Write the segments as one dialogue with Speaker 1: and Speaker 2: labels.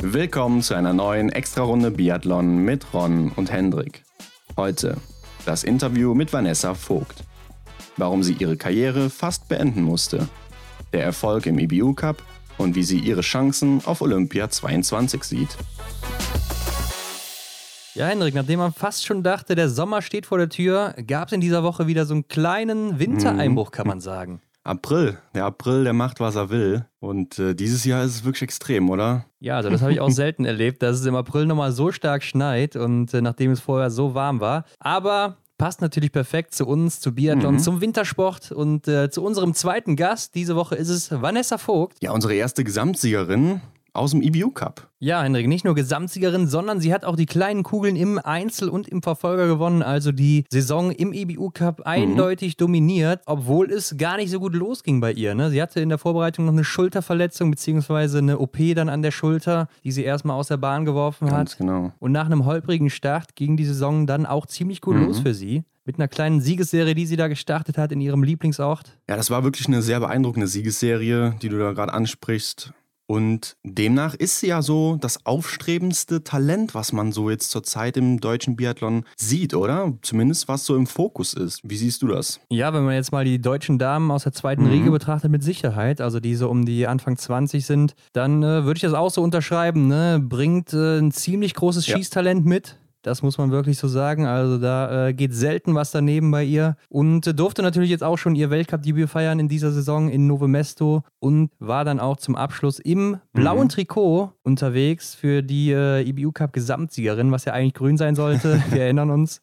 Speaker 1: Willkommen zu einer neuen Extra-Runde Biathlon mit Ron und Hendrik. Heute das Interview mit Vanessa Vogt. Warum sie ihre Karriere fast beenden musste, der Erfolg im IBU Cup und wie sie ihre Chancen auf Olympia 22 sieht.
Speaker 2: Ja, Hendrik, nachdem man fast schon dachte, der Sommer steht vor der Tür, gab es in dieser Woche wieder so einen kleinen Wintereinbruch, kann man sagen.
Speaker 1: April. Der April, der macht, was er will. Und äh, dieses Jahr ist es wirklich extrem, oder?
Speaker 2: Ja, also das habe ich auch selten erlebt, dass es im April nochmal so stark schneit und äh, nachdem es vorher so warm war. Aber passt natürlich perfekt zu uns, zu Biathlon, mhm. zum Wintersport und äh, zu unserem zweiten Gast. Diese Woche ist es Vanessa Vogt.
Speaker 1: Ja, unsere erste Gesamtsiegerin aus dem EBU Cup.
Speaker 2: Ja, Hendrik, nicht nur Gesamtsiegerin, sondern sie hat auch die kleinen Kugeln im Einzel und im Verfolger gewonnen. Also die Saison im EBU Cup eindeutig mhm. dominiert, obwohl es gar nicht so gut losging bei ihr. Ne? Sie hatte in der Vorbereitung noch eine Schulterverletzung beziehungsweise eine OP dann an der Schulter, die sie erstmal aus der Bahn geworfen
Speaker 1: Ganz
Speaker 2: hat.
Speaker 1: Genau.
Speaker 2: Und nach einem holprigen Start ging die Saison dann auch ziemlich gut mhm. los für sie mit einer kleinen Siegesserie, die sie da gestartet hat in ihrem Lieblingsort.
Speaker 1: Ja, das war wirklich eine sehr beeindruckende Siegesserie, die du da gerade ansprichst. Und demnach ist sie ja so das aufstrebendste Talent, was man so jetzt zurzeit im deutschen Biathlon sieht, oder? Zumindest was so im Fokus ist. Wie siehst du das?
Speaker 2: Ja, wenn man jetzt mal die deutschen Damen aus der zweiten mhm. Riege betrachtet, mit Sicherheit, also die so um die Anfang 20 sind, dann äh, würde ich das auch so unterschreiben. Ne? Bringt äh, ein ziemlich großes ja. Schießtalent mit das muss man wirklich so sagen. Also da äh, geht selten was daneben bei ihr. Und äh, durfte natürlich jetzt auch schon ihr Weltcup-Debüt feiern in dieser Saison in Novo Mesto und war dann auch zum Abschluss im blauen mhm. Trikot unterwegs für die äh, IBU Cup Gesamtsiegerin, was ja eigentlich grün sein sollte. Wir erinnern uns.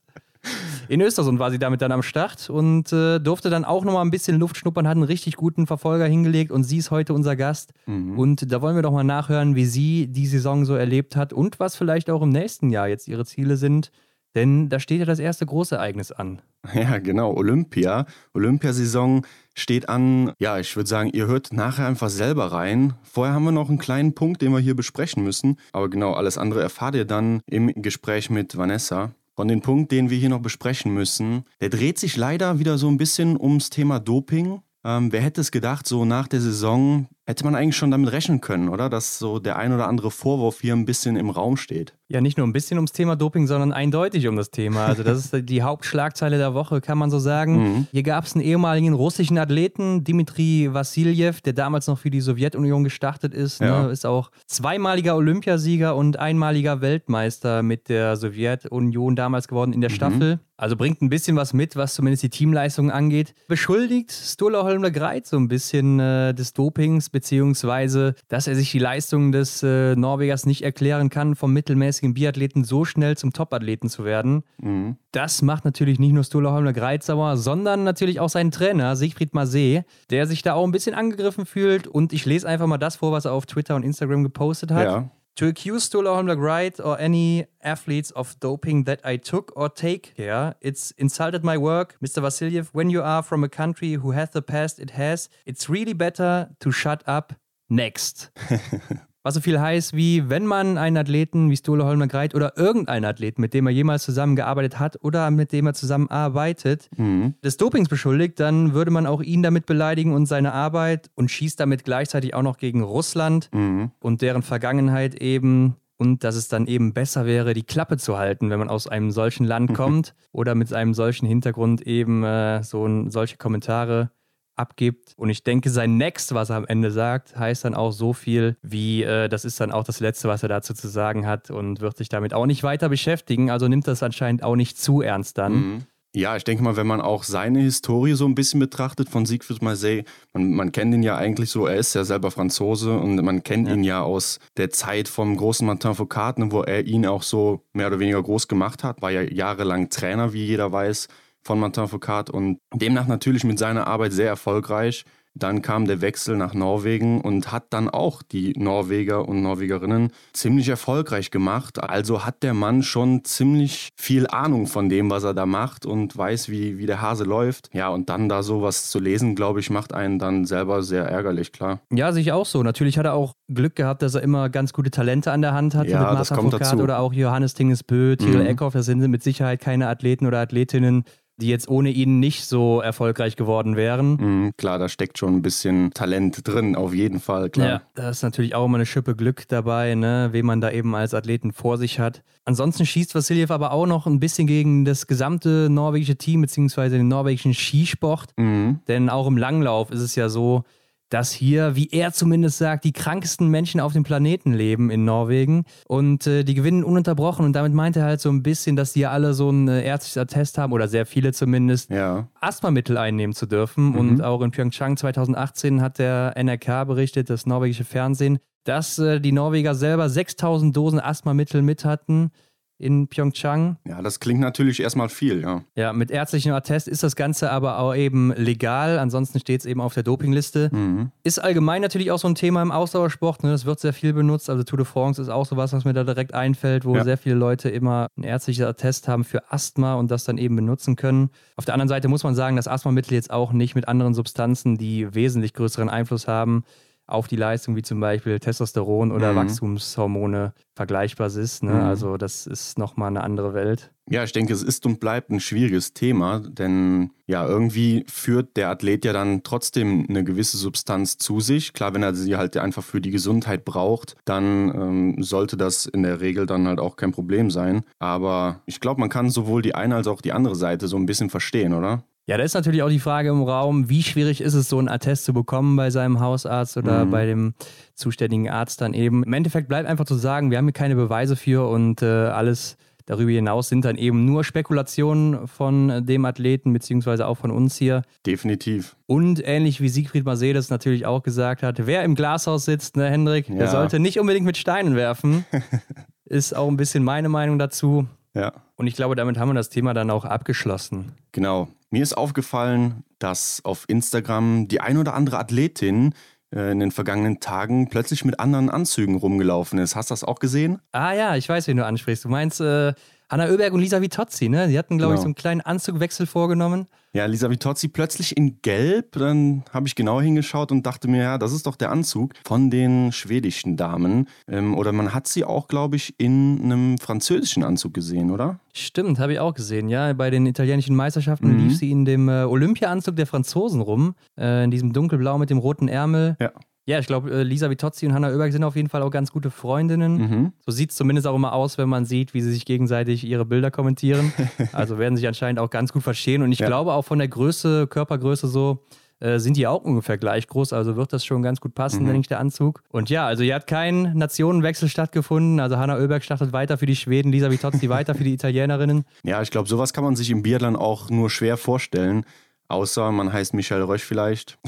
Speaker 2: In Östersund war sie damit dann am Start und äh, durfte dann auch nochmal ein bisschen Luft schnuppern, hat einen richtig guten Verfolger hingelegt und sie ist heute unser Gast. Mhm. Und da wollen wir doch mal nachhören, wie sie die Saison so erlebt hat und was vielleicht auch im nächsten Jahr jetzt ihre Ziele sind. Denn da steht ja das erste große Ereignis an.
Speaker 1: Ja, genau, Olympia. Olympiasaison steht an. Ja, ich würde sagen, ihr hört nachher einfach selber rein. Vorher haben wir noch einen kleinen Punkt, den wir hier besprechen müssen. Aber genau, alles andere erfahrt ihr dann im Gespräch mit Vanessa. Und den Punkt, den wir hier noch besprechen müssen, der dreht sich leider wieder so ein bisschen ums Thema Doping. Ähm, wer hätte es gedacht, so nach der Saison hätte man eigentlich schon damit rechnen können, oder? Dass so der ein oder andere Vorwurf hier ein bisschen im Raum steht.
Speaker 2: Ja, nicht nur ein bisschen ums Thema Doping, sondern eindeutig um das Thema. Also das ist die Hauptschlagzeile der Woche, kann man so sagen. Mhm. Hier gab es einen ehemaligen russischen Athleten, Dimitri Vassiljev, der damals noch für die Sowjetunion gestartet ist. Ne? Ja. Ne? Ist auch zweimaliger Olympiasieger und einmaliger Weltmeister mit der Sowjetunion damals geworden in der mhm. Staffel. Also bringt ein bisschen was mit, was zumindest die Teamleistung angeht. Beschuldigt Stola Holmler Greit so ein bisschen äh, des Dopings, beziehungsweise, dass er sich die Leistungen des äh, Norwegers nicht erklären kann, vom mittelmäßigen Biathleten so schnell zum Topathleten zu werden. Mhm. Das macht natürlich nicht nur Stola Holmler Greit sauer, sondern natürlich auch seinen Trainer, Siegfried Masé, der sich da auch ein bisschen angegriffen fühlt. Und ich lese einfach mal das vor, was er auf Twitter und Instagram gepostet hat. Ja. To accuse Stola Holmberg Wright or any athletes of doping that I took or take here, it's insulted my work. Mr. Vasilyev, when you are from a country who has the past it has, it's really better to shut up next. Was so viel heißt wie, wenn man einen Athleten wie Stole Holmer Greit oder irgendeinen Athleten, mit dem er jemals zusammengearbeitet hat oder mit dem er zusammenarbeitet, mhm. des Dopings beschuldigt, dann würde man auch ihn damit beleidigen und seine Arbeit und schießt damit gleichzeitig auch noch gegen Russland mhm. und deren Vergangenheit eben und dass es dann eben besser wäre, die Klappe zu halten, wenn man aus einem solchen Land kommt oder mit einem solchen Hintergrund eben äh, so ein, solche Kommentare abgibt. Und ich denke, sein Next, was er am Ende sagt, heißt dann auch so viel wie, äh, das ist dann auch das Letzte, was er dazu zu sagen hat und wird sich damit auch nicht weiter beschäftigen. Also nimmt das anscheinend auch nicht zu ernst dann. Mhm.
Speaker 1: Ja, ich denke mal, wenn man auch seine Historie so ein bisschen betrachtet von Siegfried Marseille, man, man kennt ihn ja eigentlich so, er ist ja selber Franzose und man kennt ja. ihn ja aus der Zeit vom großen Martin Foucault, wo er ihn auch so mehr oder weniger groß gemacht hat, war ja jahrelang Trainer, wie jeder weiß von Martin Foucault und demnach natürlich mit seiner Arbeit sehr erfolgreich. Dann kam der Wechsel nach Norwegen und hat dann auch die Norweger und Norwegerinnen ziemlich erfolgreich gemacht. Also hat der Mann schon ziemlich viel Ahnung von dem, was er da macht und weiß, wie, wie der Hase läuft. Ja, und dann da sowas zu lesen, glaube ich, macht einen dann selber sehr ärgerlich, klar.
Speaker 2: Ja, sich auch so. Natürlich hat er auch Glück gehabt, dass er immer ganz gute Talente an der Hand hatte
Speaker 1: ja, mit Martin Foucault
Speaker 2: oder auch Johannes Tingesbö, Thiel mhm. Eckhoff. Das sind mit Sicherheit keine Athleten oder Athletinnen, die jetzt ohne ihn nicht so erfolgreich geworden wären.
Speaker 1: Mhm, klar, da steckt schon ein bisschen Talent drin, auf jeden Fall, klar. Ja,
Speaker 2: da ist natürlich auch immer eine Schippe Glück dabei, ne, wen man da eben als Athleten vor sich hat. Ansonsten schießt Vassiljev aber auch noch ein bisschen gegen das gesamte norwegische Team, beziehungsweise den norwegischen Skisport. Mhm. Denn auch im Langlauf ist es ja so, dass hier, wie er zumindest sagt, die krankesten Menschen auf dem Planeten leben in Norwegen und äh, die gewinnen ununterbrochen und damit meint er halt so ein bisschen, dass die ja alle so ein äh, ärztliches Attest haben oder sehr viele zumindest, ja. Asthmamittel einnehmen zu dürfen mhm. und auch in Pyeongchang 2018 hat der NRK berichtet, das norwegische Fernsehen, dass äh, die Norweger selber 6000 Dosen Asthmamittel mit hatten in Pyeongchang.
Speaker 1: Ja, das klingt natürlich erstmal viel, ja.
Speaker 2: Ja, mit ärztlichem Attest ist das Ganze aber auch eben legal, ansonsten steht es eben auf der Dopingliste. Mhm. Ist allgemein natürlich auch so ein Thema im Ausdauersport, ne? das wird sehr viel benutzt, also Tour de France ist auch sowas, was mir da direkt einfällt, wo ja. sehr viele Leute immer ein ärztliches Attest haben für Asthma und das dann eben benutzen können. Auf der anderen Seite muss man sagen, dass Asthmamittel jetzt auch nicht mit anderen Substanzen, die wesentlich größeren Einfluss haben, auf die Leistung, wie zum Beispiel Testosteron oder mhm. Wachstumshormone vergleichbar ist. Ne? Mhm. Also das ist nochmal eine andere Welt.
Speaker 1: Ja, ich denke, es ist und bleibt ein schwieriges Thema, denn ja, irgendwie führt der Athlet ja dann trotzdem eine gewisse Substanz zu sich. Klar, wenn er sie halt einfach für die Gesundheit braucht, dann ähm, sollte das in der Regel dann halt auch kein Problem sein. Aber ich glaube, man kann sowohl die eine als auch die andere Seite so ein bisschen verstehen, oder?
Speaker 2: Ja, da ist natürlich auch die Frage im Raum, wie schwierig ist es, so einen Attest zu bekommen bei seinem Hausarzt oder mhm. bei dem zuständigen Arzt dann eben. Im Endeffekt bleibt einfach zu sagen, wir haben hier keine Beweise für und äh, alles darüber hinaus sind dann eben nur Spekulationen von dem Athleten beziehungsweise auch von uns hier.
Speaker 1: Definitiv.
Speaker 2: Und ähnlich wie Siegfried Mercedes natürlich auch gesagt hat, wer im Glashaus sitzt, ne, Hendrik, ja. der sollte nicht unbedingt mit Steinen werfen. ist auch ein bisschen meine Meinung dazu. Ja. Und ich glaube, damit haben wir das Thema dann auch abgeschlossen.
Speaker 1: Genau. Mir ist aufgefallen, dass auf Instagram die ein oder andere Athletin äh, in den vergangenen Tagen plötzlich mit anderen Anzügen rumgelaufen ist. Hast du das auch gesehen?
Speaker 2: Ah ja, ich weiß, wen du ansprichst. Du meinst äh, Hanna Oeberg und Lisa Vitozzi, ne? Die hatten, glaube genau. ich, so einen kleinen Anzugwechsel vorgenommen.
Speaker 1: Ja, Lisa Vitozzi plötzlich in Gelb. Dann habe ich genau hingeschaut und dachte mir, ja, das ist doch der Anzug von den schwedischen Damen. Ähm, oder man hat sie auch, glaube ich, in einem französischen Anzug gesehen, oder?
Speaker 2: Stimmt, habe ich auch gesehen, ja. Bei den italienischen Meisterschaften mhm. lief sie in dem äh, Olympia-Anzug der Franzosen rum. Äh, in diesem dunkelblau mit dem roten Ärmel. Ja. Ja, ich glaube, äh, Lisa Vitozzi und Hanna Oeberg sind auf jeden Fall auch ganz gute Freundinnen. Mhm. So sieht es zumindest auch immer aus, wenn man sieht, wie sie sich gegenseitig ihre Bilder kommentieren. also werden sich anscheinend auch ganz gut verstehen. Und ich ja. glaube auch von der Größe, Körpergröße so, äh, sind die auch ungefähr gleich groß. Also wird das schon ganz gut passen, mhm. denke ich, der Anzug. Und ja, also hier hat kein Nationenwechsel stattgefunden. Also Hanna Oeberg startet weiter für die Schweden, Lisa Vitozzi weiter für die Italienerinnen.
Speaker 1: Ja, ich glaube, sowas kann man sich im Biathlon auch nur schwer vorstellen. Außer man heißt Michel Rösch vielleicht.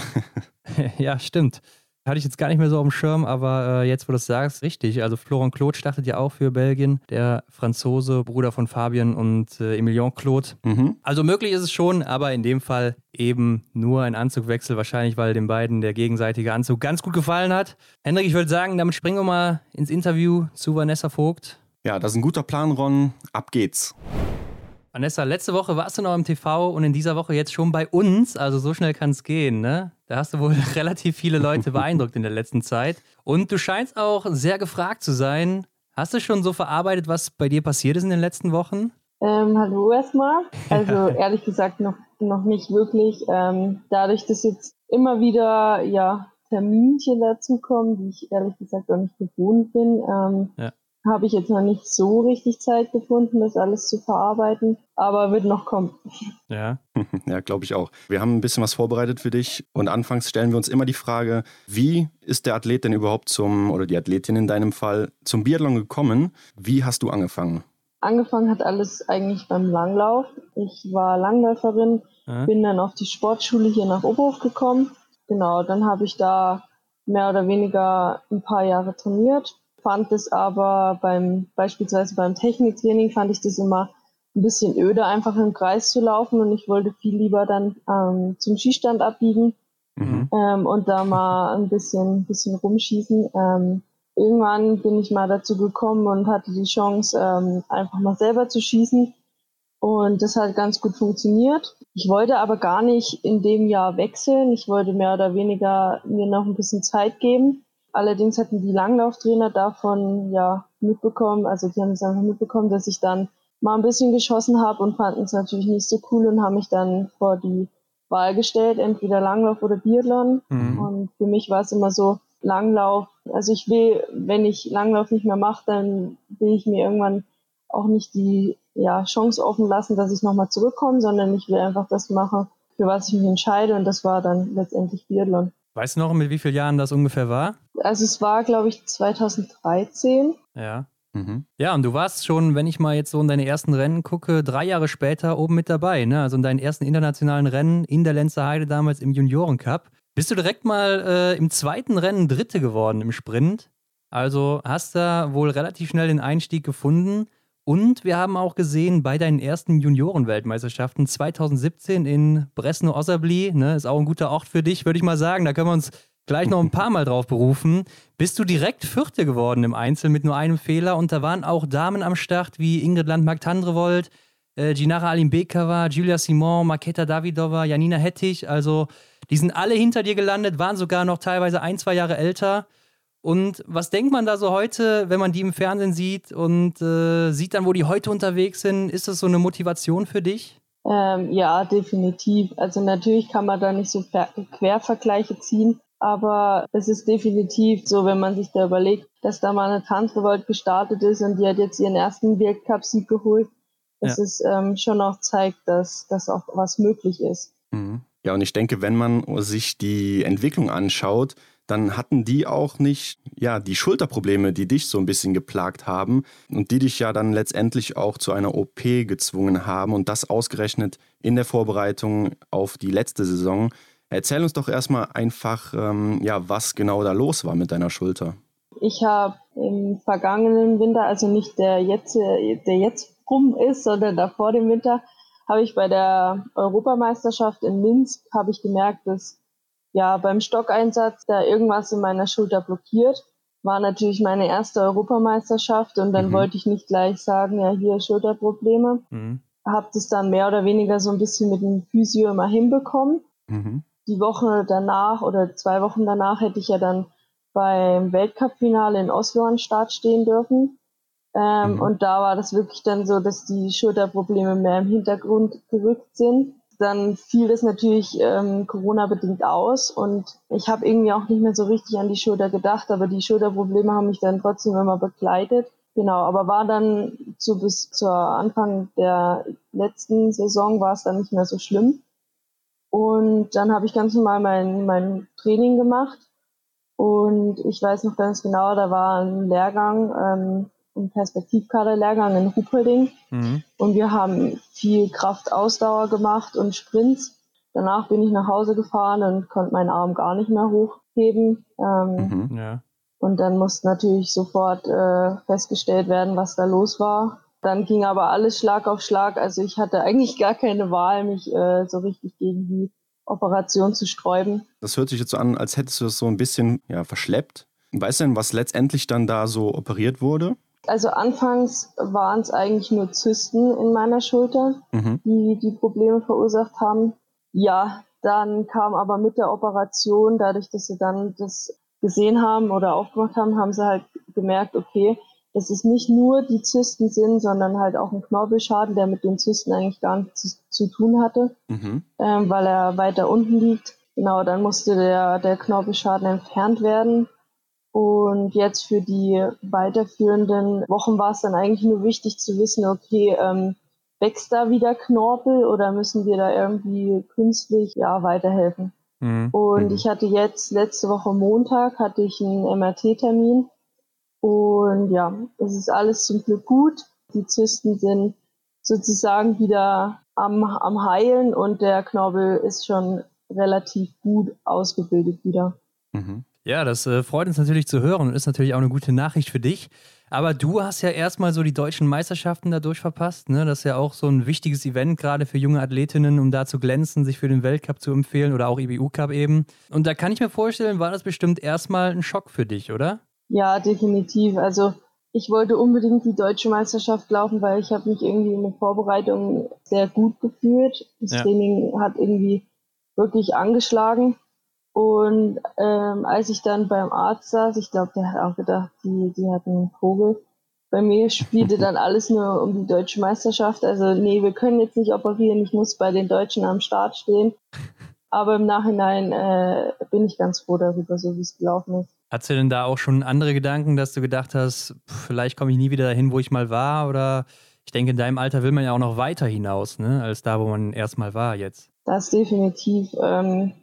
Speaker 2: ja, stimmt. Hatte ich jetzt gar nicht mehr so auf dem Schirm, aber äh, jetzt, wo du das sagst, richtig. Also Florent Claude startet ja auch für Belgien, der Franzose, Bruder von Fabien und äh, Emilien Claude. Mhm. Also möglich ist es schon, aber in dem Fall eben nur ein Anzugwechsel, wahrscheinlich, weil den beiden der gegenseitige Anzug ganz gut gefallen hat. Hendrik, ich würde sagen, damit springen wir mal ins Interview zu Vanessa Vogt.
Speaker 1: Ja, das ist ein guter Plan, Ron. Ab geht's.
Speaker 2: Vanessa, letzte Woche warst du noch im TV und in dieser Woche jetzt schon bei uns. Also so schnell kann es gehen, ne? Da hast du wohl relativ viele Leute beeindruckt in der letzten Zeit. Und du scheinst auch sehr gefragt zu sein. Hast du schon so verarbeitet, was bei dir passiert ist in den letzten Wochen?
Speaker 3: Ähm, hallo erstmal. Also ehrlich gesagt noch, noch nicht wirklich. Ähm, dadurch, dass jetzt immer wieder ja, Terminchen dazukommen, die ich ehrlich gesagt auch nicht gewohnt bin, ähm, ja habe ich jetzt noch nicht so richtig Zeit gefunden, das alles zu verarbeiten, aber wird noch kommen.
Speaker 1: Ja, ja, glaube ich auch. Wir haben ein bisschen was vorbereitet für dich und anfangs stellen wir uns immer die Frage, wie ist der Athlet denn überhaupt zum, oder die Athletin in deinem Fall, zum Biathlon gekommen? Wie hast du angefangen?
Speaker 3: Angefangen hat alles eigentlich beim Langlauf. Ich war Langläuferin, ja. bin dann auf die Sportschule hier nach Oberhof gekommen. Genau, dann habe ich da mehr oder weniger ein paar Jahre trainiert fand es aber beim, beispielsweise beim Techniktraining fand ich das immer ein bisschen öde, einfach im Kreis zu laufen und ich wollte viel lieber dann ähm, zum Skistand abbiegen mhm. ähm, und da mal ein bisschen, bisschen rumschießen. Ähm, irgendwann bin ich mal dazu gekommen und hatte die Chance, ähm, einfach mal selber zu schießen. Und das hat ganz gut funktioniert. Ich wollte aber gar nicht in dem Jahr wechseln. Ich wollte mehr oder weniger mir noch ein bisschen Zeit geben. Allerdings hatten die Langlauftrainer davon ja mitbekommen, also die haben es einfach mitbekommen, dass ich dann mal ein bisschen geschossen habe und fanden es natürlich nicht so cool und haben mich dann vor die Wahl gestellt, entweder Langlauf oder Biathlon. Mhm. Und für mich war es immer so, Langlauf, also ich will, wenn ich Langlauf nicht mehr mache, dann will ich mir irgendwann auch nicht die ja, Chance offen lassen, dass ich nochmal zurückkomme, sondern ich will einfach das machen, für was ich mich entscheide und das war dann letztendlich Biathlon.
Speaker 2: Weißt du noch, mit wie vielen Jahren das ungefähr war?
Speaker 3: Also es war, glaube ich, 2013.
Speaker 2: Ja. Mhm. Ja, und du warst schon, wenn ich mal jetzt so in deine ersten Rennen gucke, drei Jahre später oben mit dabei, ne? Also in deinen ersten internationalen Rennen in der Lenzer Heide damals im Juniorencup. Bist du direkt mal äh, im zweiten Rennen Dritte geworden im Sprint? Also hast da wohl relativ schnell den Einstieg gefunden. Und wir haben auch gesehen, bei deinen ersten Juniorenweltmeisterschaften 2017 in Bresno-Ossabli, ne, ist auch ein guter Ort für dich, würde ich mal sagen. Da können wir uns gleich noch ein paar Mal drauf berufen. Bist du direkt Vierte geworden im Einzel mit nur einem Fehler und da waren auch Damen am Start wie Ingrid Landmark-Tandrevold, äh, Ginara Alimbekova, Julia Simon, Maketa Davidova, Janina Hettich. Also die sind alle hinter dir gelandet, waren sogar noch teilweise ein, zwei Jahre älter. Und was denkt man da so heute, wenn man die im Fernsehen sieht und äh, sieht dann, wo die heute unterwegs sind? Ist das so eine Motivation für dich?
Speaker 3: Ähm, ja, definitiv. Also natürlich kann man da nicht so Quervergleiche ziehen, aber es ist definitiv so, wenn man sich da überlegt, dass da mal eine Tanzrevolt gestartet ist und die hat jetzt ihren ersten Weltcup-Sieg geholt, dass ja. es ähm, schon auch zeigt, dass das auch was möglich ist.
Speaker 1: Mhm. Ja, und ich denke, wenn man sich die Entwicklung anschaut, dann hatten die auch nicht, ja, die Schulterprobleme, die dich so ein bisschen geplagt haben und die dich ja dann letztendlich auch zu einer OP gezwungen haben und das ausgerechnet in der Vorbereitung auf die letzte Saison. Erzähl uns doch erstmal einfach, ähm, ja, was genau da los war mit deiner Schulter.
Speaker 3: Ich habe im vergangenen Winter, also nicht der jetzt, der jetzt rum ist, sondern davor dem Winter, habe ich bei der Europameisterschaft in Minsk, habe ich gemerkt, dass ja beim Stockeinsatz da irgendwas in meiner Schulter blockiert. War natürlich meine erste Europameisterschaft und dann mhm. wollte ich nicht gleich sagen, ja, hier Schulterprobleme. Mhm. Habe das dann mehr oder weniger so ein bisschen mit dem Physio immer hinbekommen. Mhm. Die Woche danach oder zwei Wochen danach hätte ich ja dann beim Weltcup-Finale in Oslo an Start stehen dürfen. Ähm, mhm. Und da war das wirklich dann so, dass die Schulterprobleme mehr im Hintergrund gerückt sind dann fiel das natürlich ähm, Corona-bedingt aus und ich habe irgendwie auch nicht mehr so richtig an die Schulter gedacht, aber die Schulterprobleme haben mich dann trotzdem immer begleitet. Genau, aber war dann so bis zur Anfang der letzten Saison war es dann nicht mehr so schlimm. Und dann habe ich ganz normal mein, mein Training gemacht und ich weiß noch ganz genau, da war ein Lehrgang, ähm, einen Perspektivkaderlehrgang in Rupelding mhm. und wir haben viel Kraftausdauer gemacht und Sprints. Danach bin ich nach Hause gefahren und konnte meinen Arm gar nicht mehr hochheben. Ähm, mhm, ja. Und dann musste natürlich sofort äh, festgestellt werden, was da los war. Dann ging aber alles Schlag auf Schlag. Also ich hatte eigentlich gar keine Wahl, mich äh, so richtig gegen die Operation zu sträuben.
Speaker 1: Das hört sich jetzt so an, als hättest du das so ein bisschen ja, verschleppt. Weißt du denn, was letztendlich dann da so operiert wurde?
Speaker 3: Also anfangs waren es eigentlich nur Zysten in meiner Schulter, mhm. die die Probleme verursacht haben. Ja, dann kam aber mit der Operation, dadurch, dass sie dann das gesehen haben oder aufgemacht haben, haben sie halt gemerkt, okay, dass es nicht nur die Zysten sind, sondern halt auch ein Knorpelschaden, der mit den Zysten eigentlich gar nichts zu, zu tun hatte, mhm. ähm, weil er weiter unten liegt. Genau, dann musste der, der Knorpelschaden entfernt werden. Und jetzt für die weiterführenden Wochen war es dann eigentlich nur wichtig zu wissen, okay, ähm, wächst da wieder Knorpel oder müssen wir da irgendwie künstlich ja weiterhelfen? Mhm. Und mhm. ich hatte jetzt letzte Woche Montag hatte ich einen MRT-Termin und ja, es ist alles zum Glück gut. Die Zysten sind sozusagen wieder am, am Heilen und der Knorpel ist schon relativ gut ausgebildet wieder.
Speaker 2: Mhm. Ja, das äh, freut uns natürlich zu hören und ist natürlich auch eine gute Nachricht für dich. Aber du hast ja erstmal so die deutschen Meisterschaften dadurch verpasst. Ne? Das ist ja auch so ein wichtiges Event, gerade für junge Athletinnen, um da zu glänzen, sich für den Weltcup zu empfehlen oder auch IBU-Cup eben. Und da kann ich mir vorstellen, war das bestimmt erstmal ein Schock für dich, oder?
Speaker 3: Ja, definitiv. Also ich wollte unbedingt die deutsche Meisterschaft laufen, weil ich habe mich irgendwie in der Vorbereitung sehr gut gefühlt. Das ja. Training hat irgendwie wirklich angeschlagen. Und ähm, als ich dann beim Arzt saß, ich glaube, der hat auch gedacht, die, die hat einen Vogel. bei mir spielte dann alles nur um die deutsche Meisterschaft. Also nee, wir können jetzt nicht operieren, ich muss bei den Deutschen am Start stehen. Aber im Nachhinein äh, bin ich ganz froh darüber, so wie es gelaufen ist.
Speaker 2: Hattest du denn da auch schon andere Gedanken, dass du gedacht hast, vielleicht komme ich nie wieder dahin, wo ich mal war? Oder ich denke, in deinem Alter will man ja auch noch weiter hinaus, ne, als da, wo man erstmal war jetzt.
Speaker 3: Das definitiv. Ähm,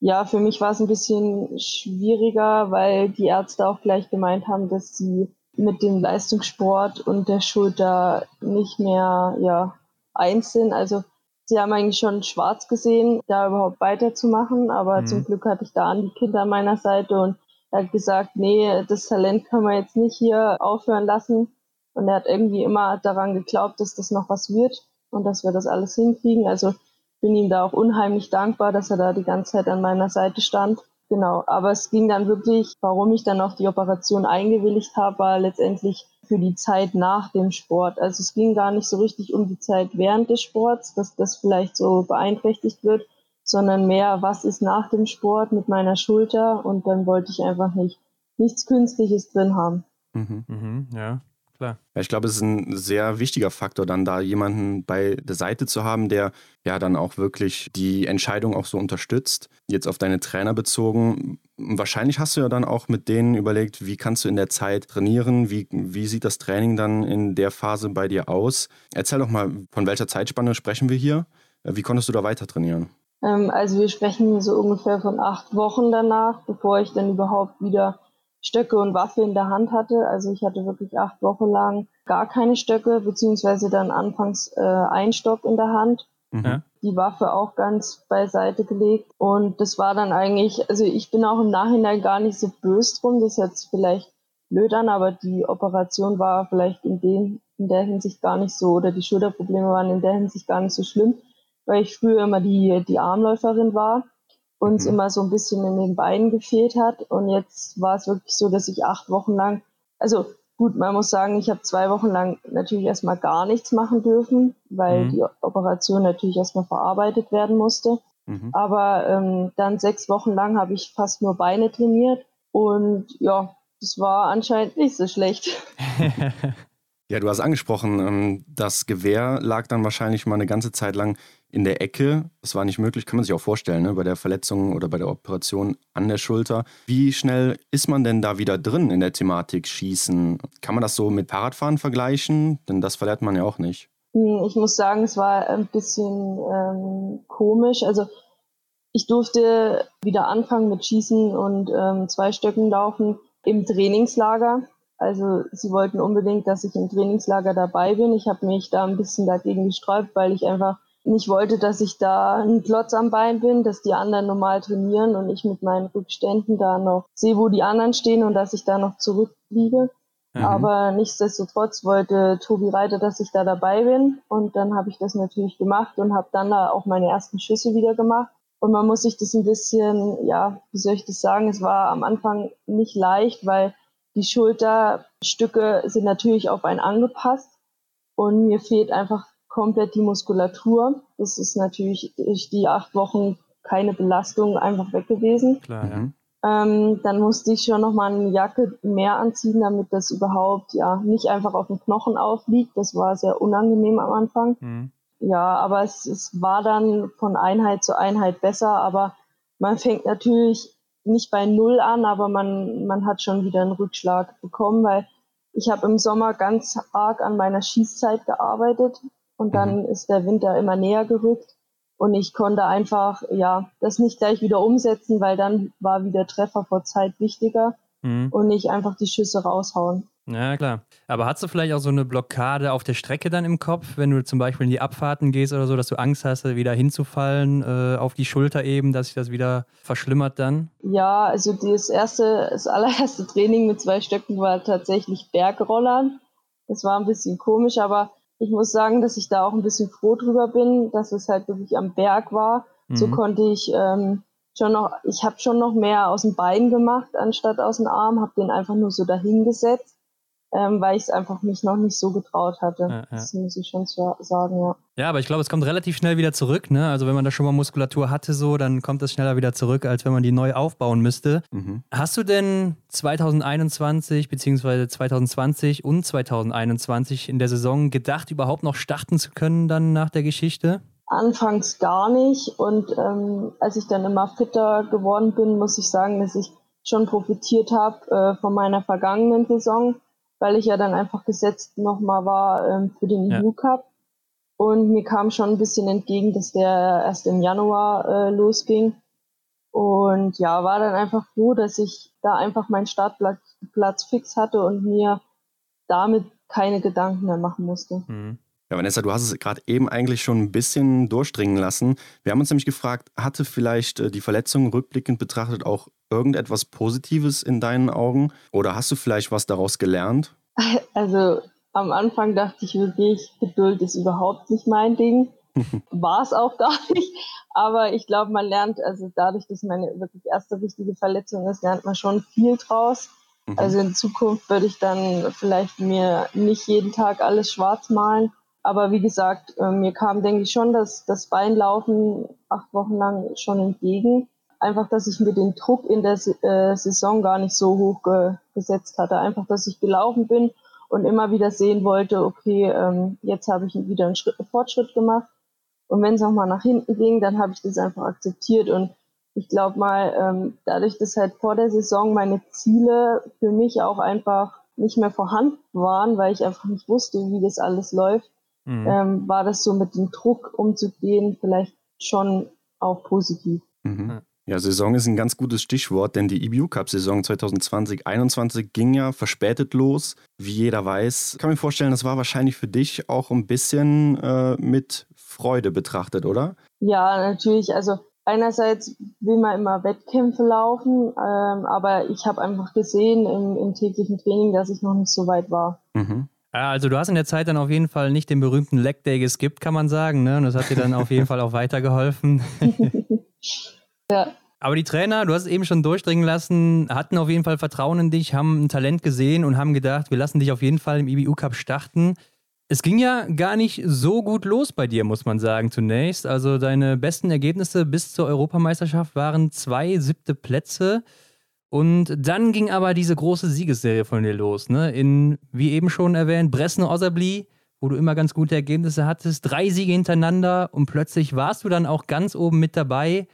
Speaker 3: ja, für mich war es ein bisschen schwieriger, weil die Ärzte auch gleich gemeint haben, dass sie mit dem Leistungssport und der Schulter nicht mehr ja, eins sind. Also sie haben eigentlich schon schwarz gesehen, da überhaupt weiterzumachen, aber mhm. zum Glück hatte ich da an die Kinder an meiner Seite und er hat gesagt, nee, das Talent können wir jetzt nicht hier aufhören lassen. Und er hat irgendwie immer daran geglaubt, dass das noch was wird und dass wir das alles hinkriegen. Also bin ihm da auch unheimlich dankbar, dass er da die ganze Zeit an meiner Seite stand. Genau, aber es ging dann wirklich, warum ich dann auf die Operation eingewilligt habe, war letztendlich für die Zeit nach dem Sport. Also es ging gar nicht so richtig um die Zeit während des Sports, dass das vielleicht so beeinträchtigt wird, sondern mehr, was ist nach dem Sport mit meiner Schulter und dann wollte ich einfach nicht nichts Künstliches drin haben.
Speaker 2: Mhm, mhm, ja klar.
Speaker 1: Ja, ich glaube, es ist ein sehr wichtiger Faktor, dann da jemanden bei der Seite zu haben, der ja dann auch wirklich die Entscheidung auch so unterstützt. Jetzt auf deine Trainer bezogen. Wahrscheinlich hast du ja dann auch mit denen überlegt, wie kannst du in der Zeit trainieren? Wie, wie sieht das Training dann in der Phase bei dir aus? Erzähl doch mal, von welcher Zeitspanne sprechen wir hier? Wie konntest du da weiter trainieren?
Speaker 3: Ähm, also wir sprechen so ungefähr von acht Wochen danach, bevor ich dann überhaupt wieder Stöcke und Waffe in der Hand hatte. Also ich hatte wirklich acht Wochen lang gar keine Stöcke, beziehungsweise dann anfangs äh, ein Stock in der Hand. Mhm. Die Waffe auch ganz beiseite gelegt. Und das war dann eigentlich, also ich bin auch im Nachhinein gar nicht so böse drum. Das hört sich vielleicht blöd an, aber die Operation war vielleicht in, dem, in der Hinsicht gar nicht so, oder die Schulterprobleme waren in der Hinsicht gar nicht so schlimm, weil ich früher immer die, die Armläuferin war uns mhm. immer so ein bisschen in den Beinen gefehlt hat. Und jetzt war es wirklich so, dass ich acht Wochen lang, also gut, man muss sagen, ich habe zwei Wochen lang natürlich erstmal gar nichts machen dürfen, weil mhm. die Operation natürlich erstmal verarbeitet werden musste. Mhm. Aber ähm, dann sechs Wochen lang habe ich fast nur Beine trainiert und ja, das war anscheinend nicht so schlecht.
Speaker 1: Ja, du hast angesprochen, ähm, das Gewehr lag dann wahrscheinlich mal eine ganze Zeit lang in der Ecke. Das war nicht möglich, kann man sich auch vorstellen, ne? bei der Verletzung oder bei der Operation an der Schulter. Wie schnell ist man denn da wieder drin in der Thematik Schießen? Kann man das so mit Fahrradfahren vergleichen? Denn das verlernt man ja auch nicht.
Speaker 3: Hm, ich muss sagen, es war ein bisschen ähm, komisch. Also ich durfte wieder anfangen mit Schießen und ähm, zwei Stöcken laufen im Trainingslager. Also sie wollten unbedingt, dass ich im Trainingslager dabei bin. Ich habe mich da ein bisschen dagegen gesträubt, weil ich einfach nicht wollte, dass ich da ein Klotz am Bein bin, dass die anderen normal trainieren und ich mit meinen Rückständen da noch sehe, wo die anderen stehen und dass ich da noch zurückliege. Mhm. Aber nichtsdestotrotz wollte Tobi Reiter, dass ich da dabei bin und dann habe ich das natürlich gemacht und habe dann da auch meine ersten Schüsse wieder gemacht. Und man muss sich das ein bisschen, ja, wie soll ich das sagen, es war am Anfang nicht leicht, weil die Schulterstücke sind natürlich auf einen angepasst und mir fehlt einfach komplett die Muskulatur. Das ist natürlich durch die acht Wochen keine Belastung einfach weg gewesen. Klar, ja. Ähm, dann musste ich schon nochmal eine Jacke mehr anziehen, damit das überhaupt ja nicht einfach auf dem Knochen aufliegt. Das war sehr unangenehm am Anfang. Mhm. Ja, aber es, es war dann von Einheit zu Einheit besser, aber man fängt natürlich nicht bei Null an, aber man, man hat schon wieder einen Rückschlag bekommen, weil ich habe im Sommer ganz arg an meiner Schießzeit gearbeitet und dann mhm. ist der Winter immer näher gerückt und ich konnte einfach ja das nicht gleich wieder umsetzen, weil dann war wieder Treffer vor Zeit wichtiger mhm. und nicht einfach die Schüsse raushauen.
Speaker 2: Ja, klar. Aber hast du vielleicht auch so eine Blockade auf der Strecke dann im Kopf, wenn du zum Beispiel in die Abfahrten gehst oder so, dass du Angst hast, wieder hinzufallen äh, auf die Schulter eben, dass sich das wieder verschlimmert dann?
Speaker 3: Ja, also das erste, das allererste Training mit zwei Stöcken war tatsächlich Bergrollern. Das war ein bisschen komisch, aber ich muss sagen, dass ich da auch ein bisschen froh drüber bin, dass es halt wirklich am Berg war. Mhm. So konnte ich ähm, schon noch, ich habe schon noch mehr aus dem Bein gemacht anstatt aus dem Arm, habe den einfach nur so dahingesetzt ähm, weil ich es einfach mich noch nicht so getraut hatte. Ja, ja. Das muss ich schon sagen, ja.
Speaker 2: Ja, aber ich glaube, es kommt relativ schnell wieder zurück. Ne? Also wenn man da schon mal Muskulatur hatte, so, dann kommt es schneller wieder zurück, als wenn man die neu aufbauen müsste. Mhm. Hast du denn 2021 bzw. 2020 und 2021 in der Saison gedacht, überhaupt noch starten zu können dann nach der Geschichte?
Speaker 3: Anfangs gar nicht. Und ähm, als ich dann immer fitter geworden bin, muss ich sagen, dass ich schon profitiert habe äh, von meiner vergangenen Saison weil ich ja dann einfach gesetzt nochmal war ähm, für den EU Cup. Und mir kam schon ein bisschen entgegen, dass der erst im Januar äh, losging. Und ja, war dann einfach froh, dass ich da einfach meinen Startplatz Platz fix hatte und mir damit keine Gedanken mehr machen musste.
Speaker 1: Mhm. Ja, Vanessa, du hast es gerade eben eigentlich schon ein bisschen durchdringen lassen. Wir haben uns nämlich gefragt, hatte vielleicht äh, die Verletzung rückblickend betrachtet auch irgendetwas Positives in deinen Augen? Oder hast du vielleicht was daraus gelernt?
Speaker 3: Also am Anfang dachte ich wirklich, Geduld ist überhaupt nicht mein Ding. War es auch gar nicht. Aber ich glaube, man lernt, also dadurch, dass meine wirklich erste wichtige Verletzung ist, lernt man schon viel draus. Mhm. Also in Zukunft würde ich dann vielleicht mir nicht jeden Tag alles schwarz malen. Aber wie gesagt, äh, mir kam, denke ich, schon das, das Beinlaufen acht Wochen lang schon entgegen einfach, dass ich mir den Druck in der äh, Saison gar nicht so hoch ge gesetzt hatte. Einfach, dass ich gelaufen bin und immer wieder sehen wollte, okay, ähm, jetzt habe ich wieder einen Schritt, einen Fortschritt gemacht. Und wenn es auch mal nach hinten ging, dann habe ich das einfach akzeptiert. Und ich glaube mal, ähm, dadurch, dass halt vor der Saison meine Ziele für mich auch einfach nicht mehr vorhanden waren, weil ich einfach nicht wusste, wie das alles läuft, mhm. ähm, war das so mit dem Druck umzugehen vielleicht schon auch positiv.
Speaker 1: Mhm. Ja, Saison ist ein ganz gutes Stichwort, denn die EBU Cup Saison 2020-21 ging ja verspätet los. Wie jeder weiß, ich kann mir vorstellen, das war wahrscheinlich für dich auch ein bisschen äh, mit Freude betrachtet, oder?
Speaker 3: Ja, natürlich. Also einerseits will man immer Wettkämpfe laufen, ähm, aber ich habe einfach gesehen im, im, täglichen Training, dass ich noch nicht so weit war.
Speaker 2: Mhm. Also du hast in der Zeit dann auf jeden Fall nicht den berühmten Leg Day geskippt, kann man sagen. Ne? Und das hat dir dann auf jeden Fall auch weitergeholfen. Ja. Aber die Trainer, du hast es eben schon durchdringen lassen, hatten auf jeden Fall Vertrauen in dich, haben ein Talent gesehen und haben gedacht, wir lassen dich auf jeden Fall im IBU Cup starten. Es ging ja gar nicht so gut los bei dir, muss man sagen, zunächst. Also deine besten Ergebnisse bis zur Europameisterschaft waren zwei siebte Plätze. Und dann ging aber diese große Siegesserie von dir los. Ne? In, wie eben schon erwähnt, Bresno-Osabli, wo du immer ganz gute Ergebnisse hattest. Drei Siege hintereinander und plötzlich warst du dann auch ganz oben mit dabei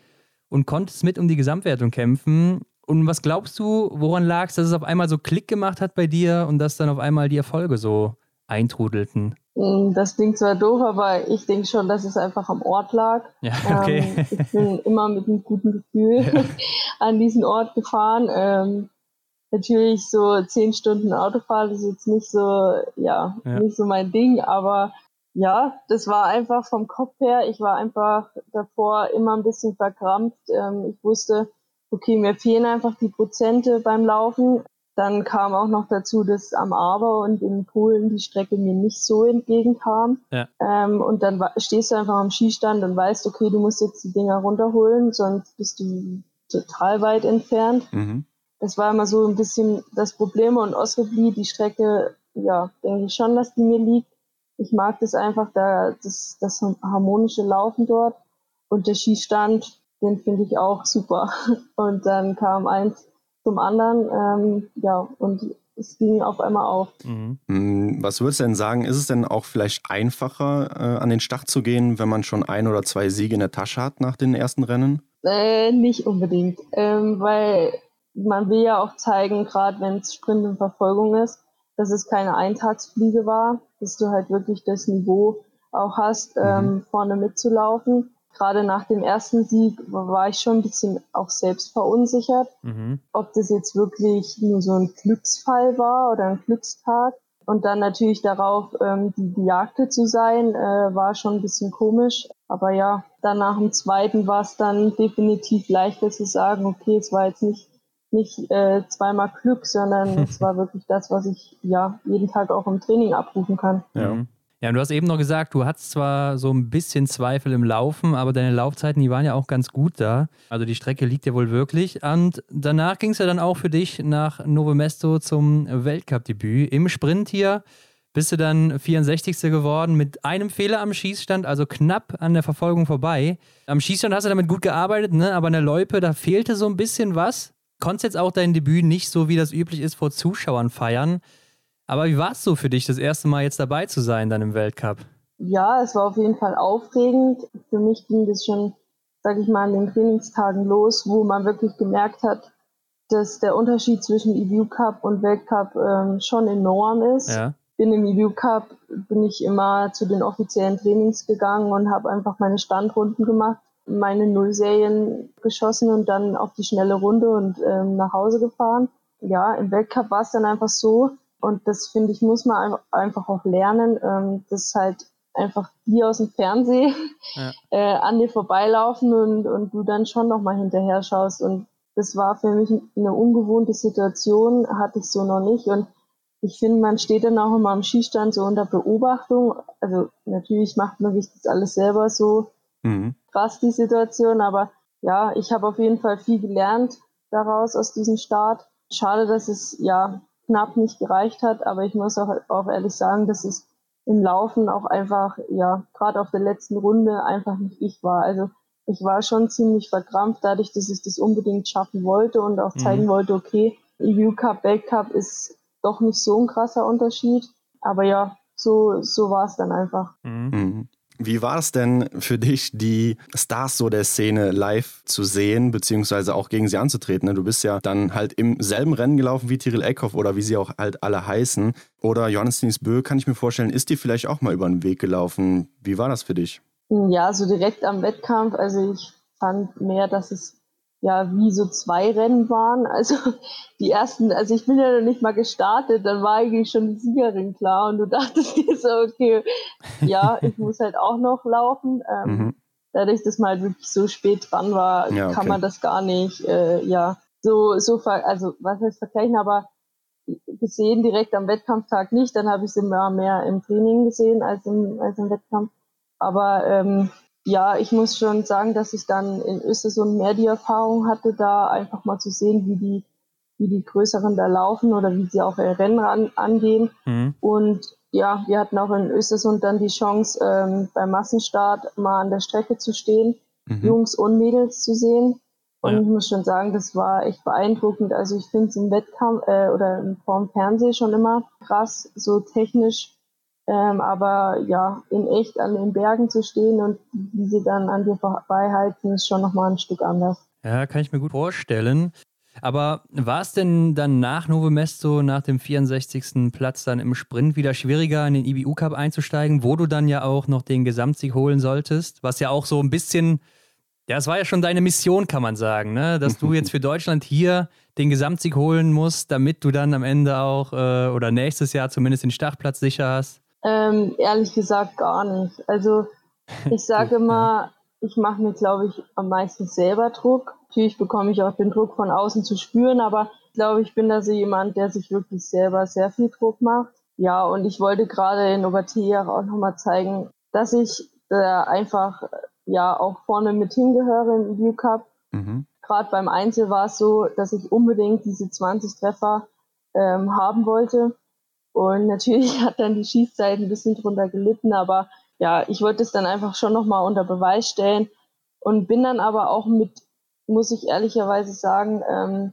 Speaker 2: und konntest mit um die Gesamtwertung kämpfen. Und was glaubst du, woran lag es, dass es auf einmal so Klick gemacht hat bei dir und dass dann auf einmal die Erfolge so eintrudelten?
Speaker 3: Hm, das klingt zwar doof, aber ich denke schon, dass es einfach am Ort lag.
Speaker 2: Ja, okay.
Speaker 3: Ähm, ich bin immer mit einem guten Gefühl ja. an diesen Ort gefahren. Ähm, natürlich so zehn Stunden Autofahrt ist jetzt nicht so, ja, ja, nicht so mein Ding, aber ja, das war einfach vom Kopf her. Ich war einfach davor immer ein bisschen verkrampft. Ähm, ich wusste, okay, mir fehlen einfach die Prozente beim Laufen. Dann kam auch noch dazu, dass am Aber und in Polen die Strecke mir nicht so entgegenkam. Ja. Ähm, und dann stehst du einfach am Skistand und weißt, okay, du musst jetzt die Dinger runterholen, sonst bist du total weit entfernt. Mhm. Das war immer so ein bisschen das Problem. Und Osrebli, die Strecke, ja, denke ich schon, dass die mir liegt ich mag das einfach, da, das, das harmonische Laufen dort. Und der Skistand, den finde ich auch super. Und dann kam eins zum anderen, ähm, ja, und es ging auf einmal auf.
Speaker 1: Mhm. Mm, was würdest du denn sagen, ist es denn auch vielleicht einfacher, äh, an den Start zu gehen, wenn man schon ein oder zwei Siege in der Tasche hat nach den ersten Rennen?
Speaker 3: Äh, nicht unbedingt, ähm, weil man will ja auch zeigen, gerade wenn es Sprint und Verfolgung ist, dass es keine Eintagsfliege war, dass du halt wirklich das Niveau auch hast, mhm. ähm, vorne mitzulaufen. Gerade nach dem ersten Sieg war ich schon ein bisschen auch selbst verunsichert, mhm. ob das jetzt wirklich nur so ein Glücksfall war oder ein Glückstag. Und dann natürlich darauf, ähm, die Gejagte zu sein, äh, war schon ein bisschen komisch. Aber ja, dann nach dem zweiten war es dann definitiv leichter zu sagen, okay, es war jetzt nicht nicht äh, zweimal Glück, sondern es war wirklich das, was ich ja jeden Tag auch im Training abrufen kann.
Speaker 2: Ja. Ja, du hast eben noch gesagt, du hattest zwar so ein bisschen Zweifel im Laufen, aber deine Laufzeiten, die waren ja auch ganz gut da. Also die Strecke liegt ja wohl wirklich. Und danach ging es ja dann auch für dich nach Novo Mesto zum Weltcup-Debüt. Im Sprint hier bist du dann 64. geworden mit einem Fehler am Schießstand, also knapp an der Verfolgung vorbei. Am Schießstand hast du damit gut gearbeitet, ne? aber an der Loipe, da fehlte so ein bisschen was. Konntest jetzt auch dein Debüt nicht so, wie das üblich ist, vor Zuschauern feiern. Aber wie war es so für dich, das erste Mal jetzt dabei zu sein dann im Weltcup?
Speaker 3: Ja, es war auf jeden Fall aufregend. Für mich ging das schon, sag ich mal, an den Trainingstagen los, wo man wirklich gemerkt hat, dass der Unterschied zwischen EBU Cup und Weltcup ähm, schon enorm ist. Ja. Bin im EBU Cup, bin ich immer zu den offiziellen Trainings gegangen und habe einfach meine Standrunden gemacht, meine Nullserien geschossen und dann auf die schnelle Runde und ähm, nach Hause gefahren. Ja, im Weltcup war es dann einfach so, und das finde ich, muss man einfach auch lernen, ähm, dass halt einfach die aus dem Fernsehen ja. äh, an dir vorbeilaufen und, und du dann schon nochmal hinterher schaust. Und das war für mich eine ungewohnte Situation, hatte ich so noch nicht. Und ich finde, man steht dann auch immer am Skistand so unter Beobachtung. Also natürlich macht man sich das alles selber so mhm. krass, die Situation. Aber ja, ich habe auf jeden Fall viel gelernt daraus aus diesem Start. Schade, dass es ja knapp nicht gereicht hat, aber ich muss auch, auch ehrlich sagen, dass es im Laufen auch einfach, ja, gerade auf der letzten Runde einfach nicht ich war. Also ich war schon ziemlich verkrampft dadurch, dass ich das unbedingt schaffen wollte und auch zeigen mhm. wollte, okay, EU Cup, Weltcup ist doch nicht so ein krasser Unterschied. Aber ja, so, so war es dann einfach.
Speaker 1: Mhm. Wie war es denn für dich, die Stars so der Szene live zu sehen, beziehungsweise auch gegen sie anzutreten? Ne? Du bist ja dann halt im selben Rennen gelaufen wie Tyrell Eckhoff oder wie sie auch halt alle heißen. Oder Johannes Diniz Bö, kann ich mir vorstellen, ist dir vielleicht auch mal über den Weg gelaufen. Wie war das für dich?
Speaker 3: Ja, so direkt am Wettkampf. Also ich fand mehr, dass es ja wie so zwei Rennen waren. Also die ersten, also ich bin ja noch nicht mal gestartet, dann war eigentlich schon die Siegerin klar und du dachtest dir so, okay, ja, ich muss halt auch noch laufen. Ähm, mhm. Dadurch, dass man halt wirklich so spät dran war, ja, okay. kann man das gar nicht, äh, ja, so, so, ver also was heißt vergleichen, aber gesehen direkt am Wettkampftag nicht, dann habe ich sie immer mehr im Training gesehen als im, als im Wettkampf. Aber ähm, ja, ich muss schon sagen, dass ich dann in Östersund mehr die Erfahrung hatte, da einfach mal zu sehen, wie die, wie die Größeren da laufen oder wie sie auch ihr Rennen an, angehen. Mhm. Und ja, wir hatten auch in Östersund dann die Chance, ähm, beim Massenstart mal an der Strecke zu stehen, mhm. Jungs und Mädels zu sehen. Und ja. ich muss schon sagen, das war echt beeindruckend. Also ich finde es im Wettkampf äh, oder vorm Fernsehen schon immer krass, so technisch ähm, aber ja, in echt an den Bergen zu stehen und wie sie dann an dir vorbeihalten, ist schon nochmal ein Stück anders.
Speaker 2: Ja, kann ich mir gut vorstellen. Aber war es denn dann nach Novo Mesto, nach dem 64. Platz dann im Sprint wieder schwieriger, in den IBU Cup einzusteigen, wo du dann ja auch noch den Gesamtsieg holen solltest? Was ja auch so ein bisschen, ja, es war ja schon deine Mission, kann man sagen, ne? dass du jetzt für Deutschland hier den Gesamtsieg holen musst, damit du dann am Ende auch äh, oder nächstes Jahr zumindest den Startplatz sicher hast.
Speaker 3: Ähm, ehrlich gesagt gar nicht. Also ich sage immer, ich mache mir, glaube ich, am meisten selber Druck. Natürlich bekomme ich auch den Druck von außen zu spüren, aber ich glaube, ich bin da so jemand, der sich wirklich selber sehr viel Druck macht. Ja, und ich wollte gerade in Obertier auch nochmal zeigen, dass ich äh, einfach ja auch vorne mit hingehöre im Review Cup. Mhm. Gerade beim Einzel war es so, dass ich unbedingt diese 20 Treffer ähm, haben wollte. Und natürlich hat dann die Schießzeit ein bisschen drunter gelitten, aber ja, ich wollte es dann einfach schon nochmal unter Beweis stellen und bin dann aber auch mit, muss ich ehrlicherweise sagen, ähm,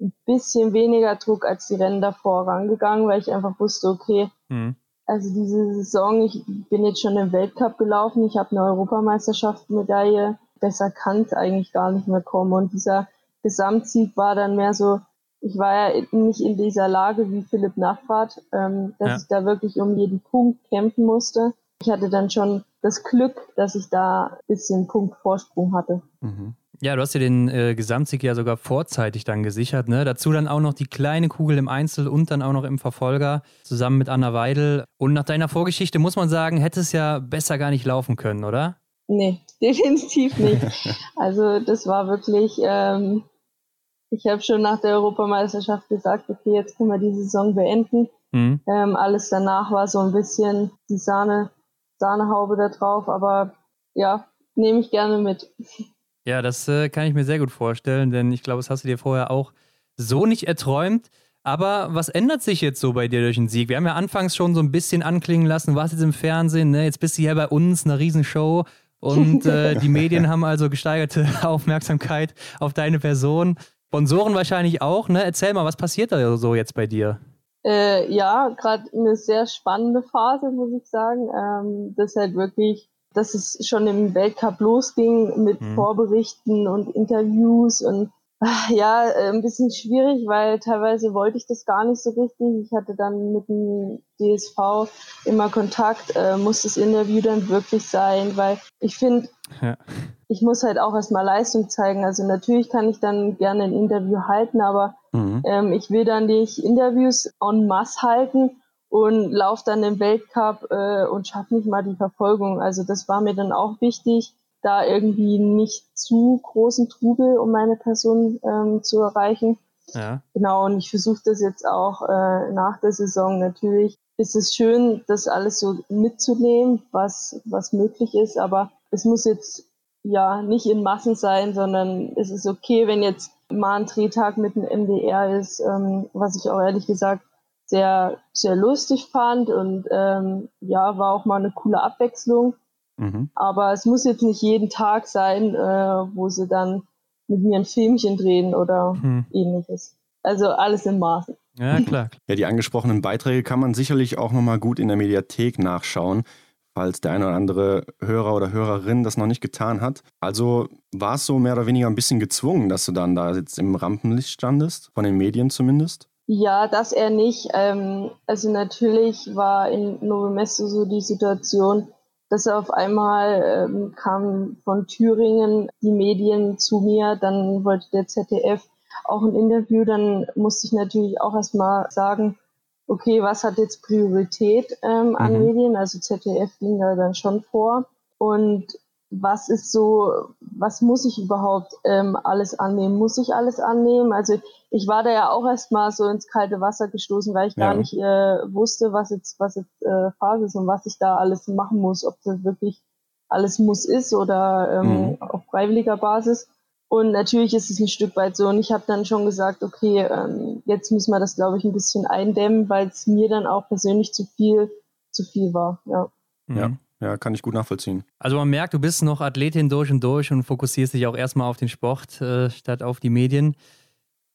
Speaker 3: ein bisschen weniger Druck als die Rennen davor rangegangen, weil ich einfach wusste, okay, mhm. also diese Saison, ich bin jetzt schon im Weltcup gelaufen, ich habe eine Europameisterschaftsmedaille, besser kann es eigentlich gar nicht mehr kommen. Und dieser Gesamtsieg war dann mehr so, ich war ja nicht in dieser Lage wie Philipp Nachfahrt, ähm, dass ja. ich da wirklich um jeden Punkt kämpfen musste. Ich hatte dann schon das Glück, dass ich da ein bisschen Punktvorsprung hatte.
Speaker 2: Mhm. Ja, du hast dir den äh, Gesamtsieg ja sogar vorzeitig dann gesichert. Ne? Dazu dann auch noch die kleine Kugel im Einzel und dann auch noch im Verfolger zusammen mit Anna Weidel. Und nach deiner Vorgeschichte muss man sagen, hätte es ja besser gar nicht laufen können, oder?
Speaker 3: Nee, definitiv nicht. also das war wirklich ich habe schon nach der Europameisterschaft gesagt, okay, jetzt können wir die Saison beenden. Mhm. Ähm, alles danach war so ein bisschen die Sahne, Sahnehaube da drauf, aber ja, nehme ich gerne mit.
Speaker 2: Ja, das äh, kann ich mir sehr gut vorstellen, denn ich glaube, das hast du dir vorher auch so nicht erträumt. Aber was ändert sich jetzt so bei dir durch den Sieg? Wir haben ja anfangs schon so ein bisschen anklingen lassen, du warst jetzt im Fernsehen, ne? jetzt bist du hier bei uns, eine Riesenshow. Und äh, die Medien haben also gesteigerte Aufmerksamkeit auf deine Person. Sponsoren wahrscheinlich auch, ne? Erzähl mal, was passiert da so jetzt bei dir?
Speaker 3: Äh, ja, gerade eine sehr spannende Phase, muss ich sagen. Ähm, das halt wirklich, dass es schon im Weltcup losging mit mhm. Vorberichten und Interviews und ja, äh, ein bisschen schwierig, weil teilweise wollte ich das gar nicht so richtig. Ich hatte dann mit dem DSV immer Kontakt, äh, muss das Interview dann wirklich sein, weil ich finde, ja. ich muss halt auch erstmal Leistung zeigen. Also natürlich kann ich dann gerne ein Interview halten, aber mhm. ähm, ich will dann nicht Interviews en masse halten und laufe dann im Weltcup äh, und schaffe nicht mal die Verfolgung. Also das war mir dann auch wichtig da irgendwie nicht zu großen Trubel, um meine Person ähm, zu erreichen. Ja. Genau, und ich versuche das jetzt auch äh, nach der Saison natürlich. Ist es schön, das alles so mitzunehmen, was, was möglich ist, aber es muss jetzt ja nicht in Massen sein, sondern es ist okay, wenn jetzt mal ein Drehtag mit dem MDR ist, ähm, was ich auch ehrlich gesagt sehr, sehr lustig fand und ähm, ja, war auch mal eine coole Abwechslung. Mhm. Aber es muss jetzt nicht jeden Tag sein, äh, wo sie dann mit mir ein Filmchen drehen oder mhm. ähnliches. Also alles im Maße.
Speaker 1: Ja, klar. Ja, die angesprochenen Beiträge kann man sicherlich auch nochmal gut in der Mediathek nachschauen, falls der eine oder andere Hörer oder Hörerin das noch nicht getan hat. Also war es so mehr oder weniger ein bisschen gezwungen, dass du dann da jetzt im Rampenlicht standest, von den Medien zumindest?
Speaker 3: Ja, das eher nicht. Ähm, also natürlich war in Novo Mesto so die Situation, dass auf einmal ähm, kam von Thüringen die Medien zu mir, dann wollte der ZDF auch ein Interview, dann musste ich natürlich auch erstmal sagen, okay, was hat jetzt Priorität ähm, an mhm. Medien? Also ZDF ging da dann schon vor. Und was ist so, was muss ich überhaupt ähm, alles annehmen? Muss ich alles annehmen? Also ich war da ja auch erstmal so ins kalte Wasser gestoßen, weil ich ja. gar nicht äh, wusste, was jetzt, was jetzt äh, Phase ist und was ich da alles machen muss, ob das wirklich alles muss ist oder ähm, mhm. auf freiwilliger Basis. Und natürlich ist es ein Stück weit so. Und ich habe dann schon gesagt, okay, ähm, jetzt müssen wir das, glaube ich, ein bisschen eindämmen, weil es mir dann auch persönlich zu viel, zu viel war. Ja.
Speaker 1: Ja. Ja, kann ich gut nachvollziehen.
Speaker 2: Also man merkt, du bist noch Athletin durch und durch und fokussierst dich auch erstmal auf den Sport äh, statt auf die Medien.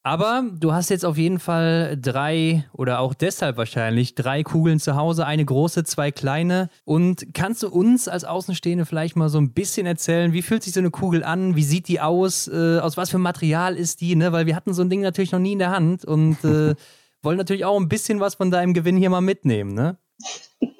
Speaker 2: Aber du hast jetzt auf jeden Fall drei oder auch deshalb wahrscheinlich drei Kugeln zu Hause, eine große, zwei kleine. Und kannst du uns als Außenstehende vielleicht mal so ein bisschen erzählen, wie fühlt sich so eine Kugel an? Wie sieht die aus? Äh, aus was für Material ist die? Ne? Weil wir hatten so ein Ding natürlich noch nie in der Hand und äh, wollen natürlich auch ein bisschen was von deinem Gewinn hier mal mitnehmen, ne?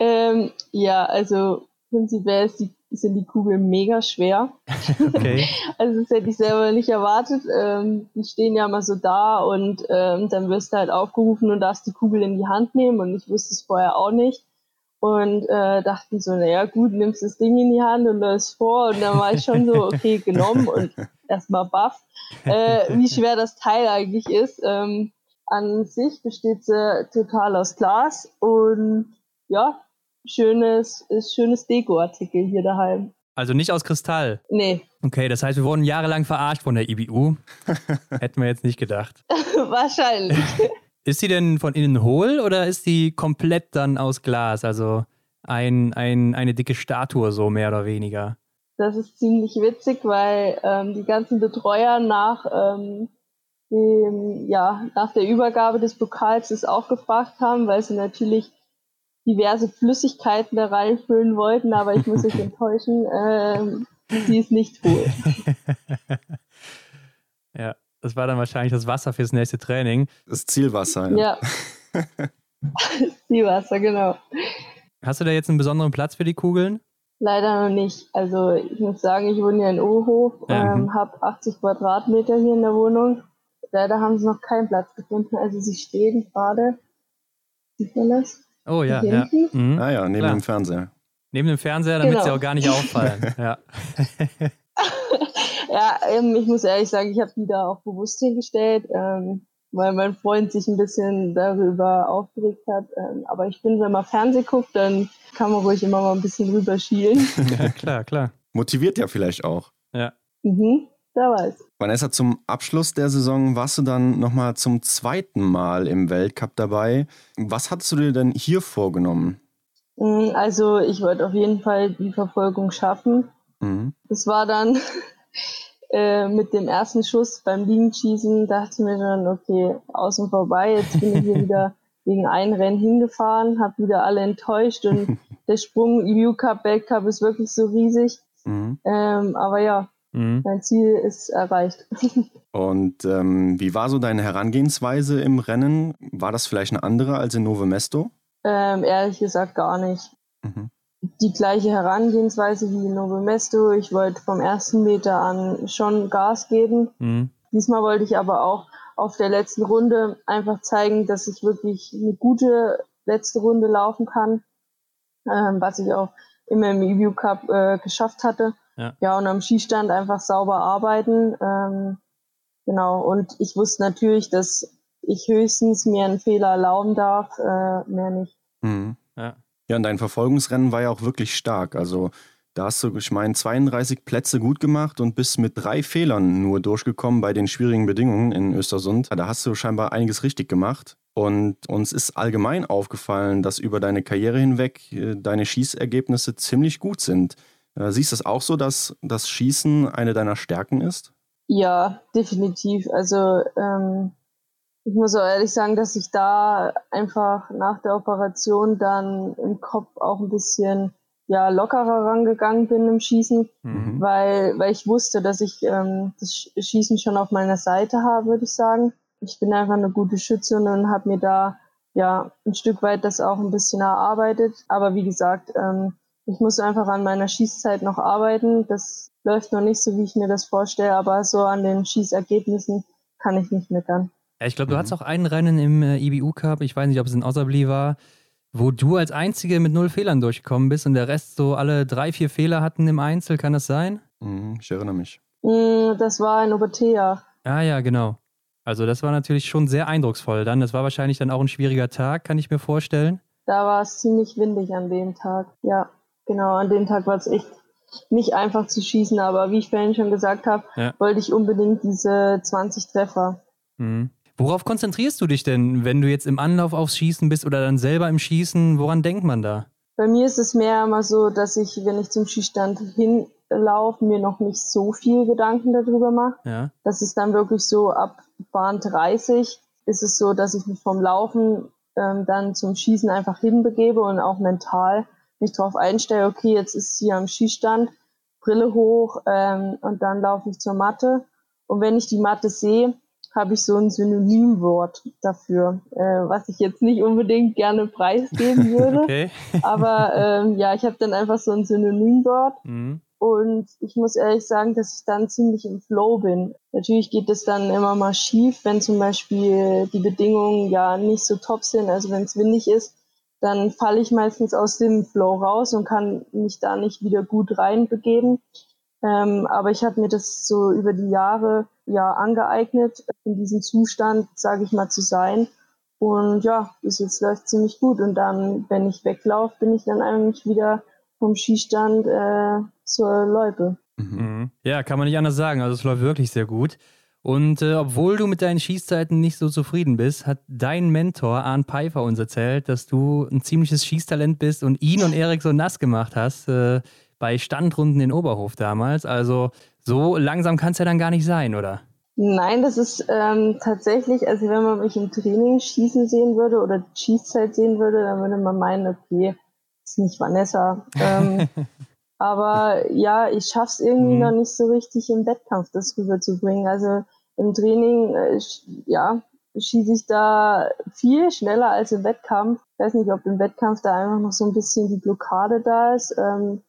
Speaker 3: Ähm, ja, also prinzipiell ist die, sind die Kugeln mega schwer. Okay. also das hätte ich selber nicht erwartet. Ähm, die stehen ja mal so da und ähm, dann wirst du halt aufgerufen und darfst die Kugel in die Hand nehmen und ich wusste es vorher auch nicht. Und äh, dachten so, naja gut, nimmst das Ding in die Hand und das vor und dann war ich schon so, okay, genommen und erstmal baff, äh, wie schwer das Teil eigentlich ist. Ähm, an sich besteht sie total aus Glas und ja, schönes, schönes Dekoartikel hier daheim.
Speaker 2: Also nicht aus Kristall?
Speaker 3: Nee.
Speaker 2: Okay, das heißt, wir wurden jahrelang verarscht von der IBU. Hätten wir jetzt nicht gedacht.
Speaker 3: Wahrscheinlich.
Speaker 2: Ist sie denn von innen hohl oder ist die komplett dann aus Glas? Also ein, ein, eine dicke Statue, so mehr oder weniger.
Speaker 3: Das ist ziemlich witzig, weil ähm, die ganzen Betreuer nach, ähm, dem, ja, nach der Übergabe des Pokals das auch gefragt haben, weil sie natürlich diverse Flüssigkeiten da reinfüllen wollten, aber ich muss euch enttäuschen, äh, die ist nicht hohl.
Speaker 2: ja, das war dann wahrscheinlich das Wasser fürs nächste Training.
Speaker 1: Das Zielwasser, ja.
Speaker 3: Ja. Zielwasser, genau.
Speaker 2: Hast du da jetzt einen besonderen Platz für die Kugeln?
Speaker 3: Leider noch nicht. Also ich muss sagen, ich wohne ja in Ohof, ja. ähm, habe 80 Quadratmeter hier in der Wohnung. Leider haben sie noch keinen Platz gefunden. Also sie stehen gerade. Sieht man das?
Speaker 2: Oh ja, ja.
Speaker 1: Mhm. Ah ja, neben Klar. dem Fernseher.
Speaker 2: Neben dem Fernseher, damit genau. sie auch gar nicht auffallen. ja.
Speaker 3: ja, ähm, ich muss ehrlich sagen, ich habe die da auch bewusst hingestellt. Ähm, weil mein Freund sich ein bisschen darüber aufgeregt hat. Ähm, aber ich finde, wenn man Fernsehen guckt, dann kann man ruhig immer mal ein bisschen rüberschielen.
Speaker 2: ja, klar, klar.
Speaker 1: Motiviert ja vielleicht auch.
Speaker 2: Ja.
Speaker 3: Mhm, wer weiß.
Speaker 1: Vanessa, zum Abschluss der Saison warst du dann nochmal zum zweiten Mal im Weltcup dabei. Was hattest du dir denn hier vorgenommen?
Speaker 3: Mm, also ich wollte auf jeden Fall die Verfolgung schaffen. Mhm. Das war dann äh, mit dem ersten Schuss beim Liegenschießen, dachte ich mir dann, okay, außen vorbei, jetzt bin ich hier wieder wegen einem Rennen hingefahren, habe wieder alle enttäuscht und der Sprung EU Cup, Weltcup ist wirklich so riesig. Mhm. Ähm, aber ja, mhm. mein Ziel ist erreicht.
Speaker 1: Und ähm, wie war so deine Herangehensweise im Rennen? War das vielleicht eine andere als in Nove Mesto?
Speaker 3: Ähm, ehrlich gesagt gar nicht. Mhm. Die gleiche Herangehensweise wie in Nove Mesto. Ich wollte vom ersten Meter an schon Gas geben. Mhm. Diesmal wollte ich aber auch auf der letzten Runde einfach zeigen, dass ich wirklich eine gute letzte Runde laufen kann, ähm, was ich auch immer im EView Cup äh, geschafft hatte. Ja. ja, und am Skistand einfach sauber arbeiten. Ähm, genau, und ich wusste natürlich, dass ich höchstens mir einen Fehler erlauben darf, äh, mehr nicht.
Speaker 1: Mhm. Ja. ja, und dein Verfolgungsrennen war ja auch wirklich stark. Also da hast du, ich meine, 32 Plätze gut gemacht und bist mit drei Fehlern nur durchgekommen bei den schwierigen Bedingungen in Östersund. Da hast du scheinbar einiges richtig gemacht. Und uns ist allgemein aufgefallen, dass über deine Karriere hinweg äh, deine Schießergebnisse ziemlich gut sind. Äh, siehst du es auch so, dass das Schießen eine deiner Stärken ist?
Speaker 3: Ja, definitiv. Also ähm, ich muss auch ehrlich sagen, dass ich da einfach nach der Operation dann im Kopf auch ein bisschen ja, lockerer rangegangen bin im Schießen, mhm. weil, weil ich wusste, dass ich ähm, das Schießen schon auf meiner Seite habe, würde ich sagen. Ich bin einfach eine gute Schützin und habe mir da ja ein Stück weit das auch ein bisschen erarbeitet. Aber wie gesagt, ähm, ich muss einfach an meiner Schießzeit noch arbeiten. Das läuft noch nicht so, wie ich mir das vorstelle, aber so an den Schießergebnissen kann ich nicht meckern.
Speaker 2: Ja, ich glaube, du mhm. hattest auch einen Rennen im äh, IBU Cup, ich weiß nicht, ob es in Osabli war, wo du als Einzige mit null Fehlern durchgekommen bist und der Rest so alle drei, vier Fehler hatten im Einzel, kann das sein?
Speaker 1: Mhm, ich erinnere mich.
Speaker 3: Mm, das war in Obertea.
Speaker 2: Ah ja, genau. Also das war natürlich schon sehr eindrucksvoll dann. Das war wahrscheinlich dann auch ein schwieriger Tag, kann ich mir vorstellen.
Speaker 3: Da war es ziemlich windig an dem Tag. Ja, genau, an dem Tag war es echt nicht einfach zu schießen, aber wie ich vorhin schon gesagt habe, ja. wollte ich unbedingt diese 20 Treffer.
Speaker 2: Mhm. Worauf konzentrierst du dich denn, wenn du jetzt im Anlauf aufs Schießen bist oder dann selber im Schießen? Woran denkt man da?
Speaker 3: Bei mir ist es mehr immer so, dass ich, wenn ich zum Schießstand hinlaufe, mir noch nicht so viel Gedanken darüber mache. Ja. Das ist dann wirklich so ab Bahn 30 ist es so, dass ich mich vom Laufen ähm, dann zum Schießen einfach hinbegebe und auch mental mich darauf einstelle, okay, jetzt ist sie am Schießstand, Brille hoch ähm, und dann laufe ich zur Matte. Und wenn ich die Matte sehe, habe ich so ein Synonymwort dafür, äh, was ich jetzt nicht unbedingt gerne preisgeben würde. okay. Aber ähm, ja, ich habe dann einfach so ein Synonymwort. Mhm. Und ich muss ehrlich sagen, dass ich dann ziemlich im Flow bin. Natürlich geht es dann immer mal schief, wenn zum Beispiel die Bedingungen ja nicht so top sind. Also wenn es windig ist, dann falle ich meistens aus dem Flow raus und kann mich da nicht wieder gut reinbegeben. Ähm, aber ich habe mir das so über die Jahre ja angeeignet, in diesem Zustand, sage ich mal, zu sein. Und ja, bis jetzt läuft ziemlich gut. Und dann, wenn ich weglaufe, bin ich dann eigentlich wieder vom Skistand äh, zur Loipe.
Speaker 2: Mhm. Ja, kann man nicht anders sagen. Also es läuft wirklich sehr gut. Und äh, obwohl du mit deinen Schießzeiten nicht so zufrieden bist, hat dein Mentor Arne Pfeiffer uns erzählt, dass du ein ziemliches Schießtalent bist und ihn und Erik so nass gemacht hast. Äh, bei Standrunden in Oberhof damals. Also so langsam kann es ja dann gar nicht sein, oder?
Speaker 3: Nein, das ist ähm, tatsächlich, also wenn man mich im Training schießen sehen würde oder Schießzeit sehen würde, dann würde man meinen, okay, ist nicht Vanessa. Ähm, aber ja, ich schaff's irgendwie mhm. noch nicht so richtig im Wettkampf, das rüberzubringen. Also im Training, äh, ja, schieße ich da viel schneller als im Wettkampf. Ich weiß nicht, ob im Wettkampf da einfach noch so ein bisschen die Blockade da ist. Ähm,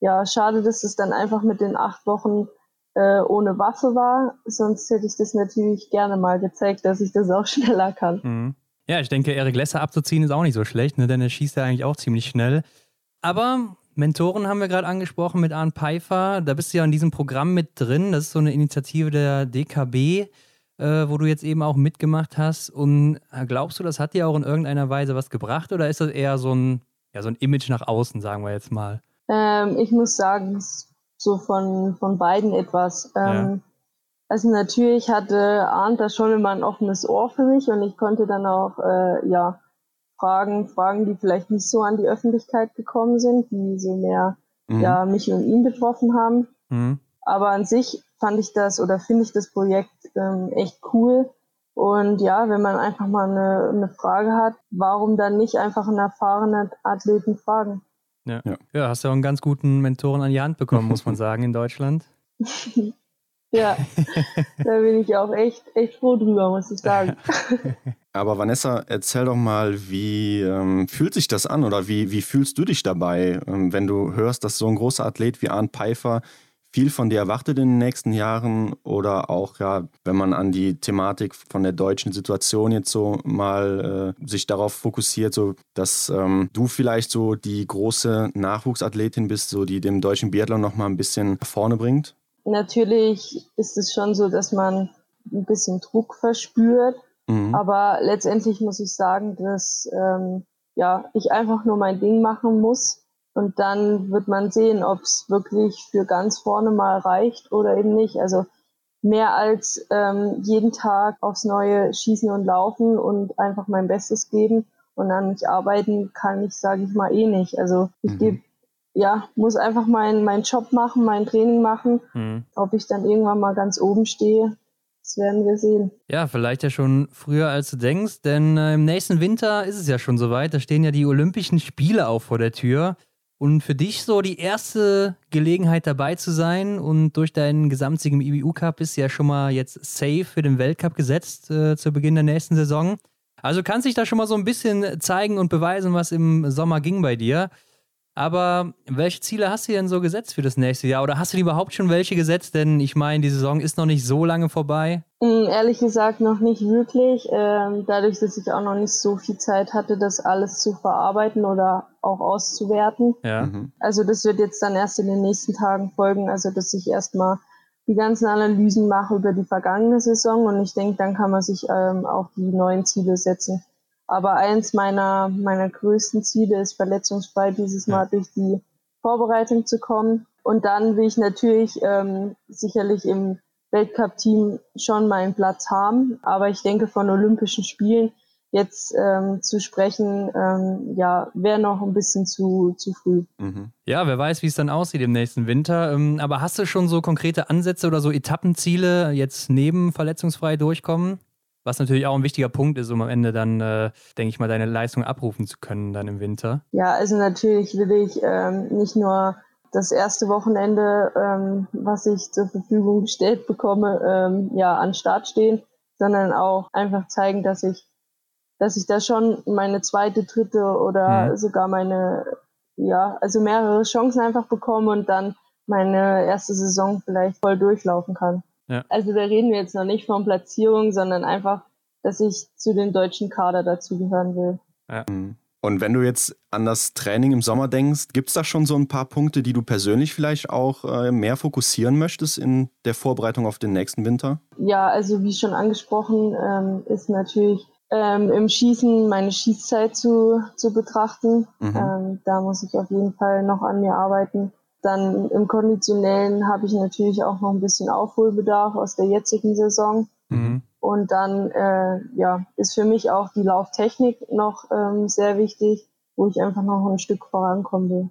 Speaker 3: ja, schade, dass es dann einfach mit den acht Wochen äh, ohne Waffe war. Sonst hätte ich das natürlich gerne mal gezeigt, dass ich das auch schneller kann.
Speaker 2: Mhm. Ja, ich denke, Erik Lesser abzuziehen ist auch nicht so schlecht, ne? denn er schießt ja eigentlich auch ziemlich schnell. Aber Mentoren haben wir gerade angesprochen mit Arne Pfeiffer. Da bist du ja in diesem Programm mit drin. Das ist so eine Initiative der DKB. äh, wo du jetzt eben auch mitgemacht hast. Und äh, glaubst du, das hat dir auch in irgendeiner Weise was gebracht oder ist das eher so ein, ja, so ein Image nach außen, sagen wir jetzt mal?
Speaker 3: Ähm, ich muss sagen, so von, von beiden etwas. Ähm, ja. Also natürlich hatte Arndt da schon immer ein offenes Ohr für mich und ich konnte dann auch äh, ja Fragen, Fragen, die vielleicht nicht so an die Öffentlichkeit gekommen sind, die so mehr mhm. ja mich und ihn betroffen haben. Mhm. Aber an sich fand ich das oder finde ich das Projekt ähm, echt cool. Und ja, wenn man einfach mal eine, eine Frage hat, warum dann nicht einfach einen erfahrenen Athleten fragen?
Speaker 2: Ja. ja. ja, hast ja auch einen ganz guten Mentoren an die Hand bekommen, muss man sagen, in Deutschland.
Speaker 3: ja, da bin ich auch echt, echt froh drüber, muss ich sagen.
Speaker 1: Aber Vanessa, erzähl doch mal, wie ähm, fühlt sich das an oder wie, wie fühlst du dich dabei, ähm, wenn du hörst, dass so ein großer Athlet wie Arndt Pfeiffer viel von dir erwartet in den nächsten Jahren oder auch, ja, wenn man an die Thematik von der deutschen Situation jetzt so mal äh, sich darauf fokussiert, so dass ähm, du vielleicht so die große Nachwuchsathletin bist, so die dem deutschen Biathlon noch mal ein bisschen vorne bringt?
Speaker 3: Natürlich ist es schon so, dass man ein bisschen Druck verspürt, mhm. aber letztendlich muss ich sagen, dass ähm, ja ich einfach nur mein Ding machen muss und dann wird man sehen, ob es wirklich für ganz vorne mal reicht oder eben nicht. Also mehr als ähm, jeden Tag aufs Neue schießen und laufen und einfach mein Bestes geben und dann nicht arbeiten kann ich, sage ich mal, eh nicht. Also ich mhm. gebe ja, muss einfach meinen mein Job machen, mein Training machen. Mhm. Ob ich dann irgendwann mal ganz oben stehe, das werden wir sehen.
Speaker 2: Ja, vielleicht ja schon früher, als du denkst, denn äh, im nächsten Winter ist es ja schon soweit. Da stehen ja die Olympischen Spiele auch vor der Tür. Und für dich so die erste Gelegenheit dabei zu sein und durch deinen Gesamtsieg im IBU Cup ist ja schon mal jetzt safe für den Weltcup gesetzt äh, zu Beginn der nächsten Saison. Also kannst dich da schon mal so ein bisschen zeigen und beweisen, was im Sommer ging bei dir. Aber welche Ziele hast du denn so gesetzt für das nächste Jahr? Oder hast du überhaupt schon welche gesetzt? Denn ich meine, die Saison ist noch nicht so lange vorbei.
Speaker 3: Mm, ehrlich gesagt noch nicht wirklich. Ähm, dadurch, dass ich auch noch nicht so viel Zeit hatte, das alles zu verarbeiten oder auch auszuwerten. Ja. Mhm. Also das wird jetzt dann erst in den nächsten Tagen folgen. Also dass ich erstmal die ganzen Analysen mache über die vergangene Saison und ich denke, dann kann man sich ähm, auch die neuen Ziele setzen. Aber eins meiner, meiner größten Ziele ist, verletzungsfrei dieses Mal durch die Vorbereitung zu kommen. Und dann will ich natürlich ähm, sicherlich im Weltcup-Team schon meinen Platz haben. Aber ich denke, von Olympischen Spielen jetzt ähm, zu sprechen, ähm, ja, wäre noch ein bisschen zu, zu früh.
Speaker 2: Mhm. Ja, wer weiß, wie es dann aussieht im nächsten Winter. Ähm, aber hast du schon so konkrete Ansätze oder so Etappenziele jetzt neben verletzungsfrei durchkommen? Was natürlich auch ein wichtiger Punkt ist, um am Ende dann, äh, denke ich mal, deine Leistung abrufen zu können dann im Winter.
Speaker 3: Ja, also natürlich will ich ähm, nicht nur das erste Wochenende, ähm, was ich zur Verfügung gestellt bekomme, ähm, ja, an Start stehen, sondern auch einfach zeigen, dass ich, dass ich da schon meine zweite, dritte oder mhm. sogar meine, ja, also mehrere Chancen einfach bekomme und dann meine erste Saison vielleicht voll durchlaufen kann. Ja. Also da reden wir jetzt noch nicht von Platzierung, sondern einfach, dass ich zu den deutschen Kader dazugehören will.
Speaker 1: Ja. Mhm. Und wenn du jetzt an das Training im Sommer denkst, gibt es da schon so ein paar Punkte, die du persönlich vielleicht auch äh, mehr fokussieren möchtest in der Vorbereitung auf den nächsten Winter?
Speaker 3: Ja, also wie schon angesprochen, ähm, ist natürlich ähm, im Schießen meine Schießzeit zu, zu betrachten. Mhm. Ähm, da muss ich auf jeden Fall noch an mir arbeiten. Dann im Konditionellen habe ich natürlich auch noch ein bisschen Aufholbedarf aus der jetzigen Saison. Mhm. Und dann äh, ja, ist für mich auch die Lauftechnik noch ähm, sehr wichtig, wo ich einfach noch ein Stück vorankommen will.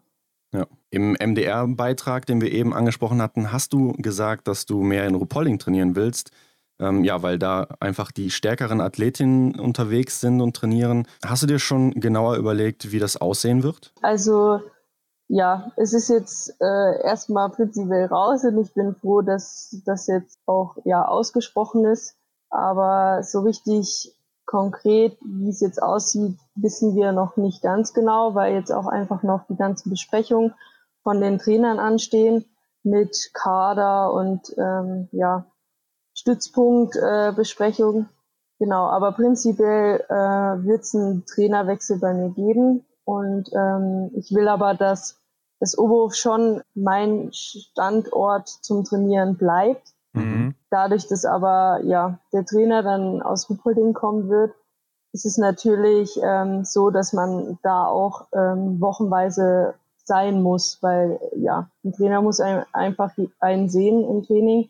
Speaker 1: Ja. Im MDR-Beitrag, den wir eben angesprochen hatten, hast du gesagt, dass du mehr in Rupolling trainieren willst. Ähm, ja, weil da einfach die stärkeren Athletinnen unterwegs sind und trainieren. Hast du dir schon genauer überlegt, wie das aussehen wird?
Speaker 3: Also ja, es ist jetzt äh, erstmal prinzipiell raus und ich bin froh, dass das jetzt auch ja ausgesprochen ist. Aber so richtig konkret, wie es jetzt aussieht, wissen wir noch nicht ganz genau, weil jetzt auch einfach noch die ganzen Besprechungen von den Trainern anstehen mit Kader und ähm, ja Stützpunktbesprechung. Äh, genau, aber prinzipiell äh, wird es einen Trainerwechsel bei mir geben und ähm, ich will aber, dass das Oberhof schon mein Standort zum Trainieren bleibt. Mhm. dadurch, dass aber ja der Trainer dann aus Ruppolding kommen wird, ist es natürlich ähm, so, dass man da auch ähm, wochenweise sein muss, weil ja, ein Trainer muss ein, einfach einen sehen im Training,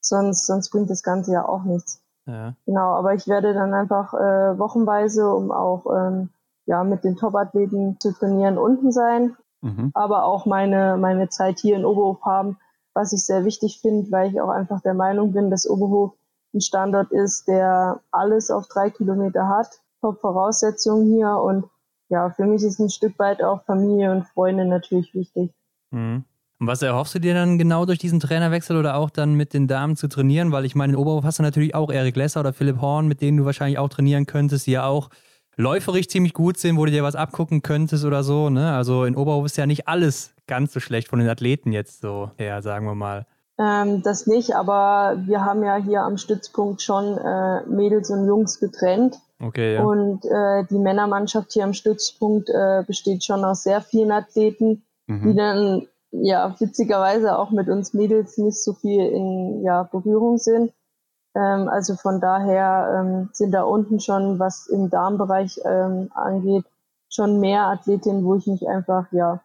Speaker 3: sonst, sonst bringt das Ganze ja auch nichts. Ja. Genau, aber ich werde dann einfach äh, wochenweise, um auch ähm, ja, mit den Top-Athleten zu trainieren, unten sein, mhm. aber auch meine, meine Zeit hier in Oberhof haben, was ich sehr wichtig finde, weil ich auch einfach der Meinung bin, dass Oberhof ein Standort ist, der alles auf drei Kilometer hat, Top-Voraussetzungen hier und ja, für mich ist ein Stück weit auch Familie und Freunde natürlich wichtig.
Speaker 2: Mhm. Und was erhoffst du dir dann genau durch diesen Trainerwechsel oder auch dann mit den Damen zu trainieren? Weil ich meine, in Oberhof hast du natürlich auch Erik Lesser oder Philipp Horn, mit denen du wahrscheinlich auch trainieren könntest, die ja auch läuferig ziemlich gut sind, wo du dir was abgucken könntest oder so. Ne? Also in Oberhof ist ja nicht alles ganz so schlecht von den Athleten jetzt so her, sagen wir mal.
Speaker 3: Ähm, das nicht, aber wir haben ja hier am Stützpunkt schon äh, Mädels und Jungs getrennt.
Speaker 2: Okay, ja.
Speaker 3: Und äh, die Männermannschaft hier am Stützpunkt äh, besteht schon aus sehr vielen Athleten, mhm. die dann ja witzigerweise auch mit uns Mädels nicht so viel in ja, Berührung sind. Ähm, also von daher ähm, sind da unten schon, was im Darmbereich ähm, angeht, schon mehr Athletinnen, wo ich mich einfach ja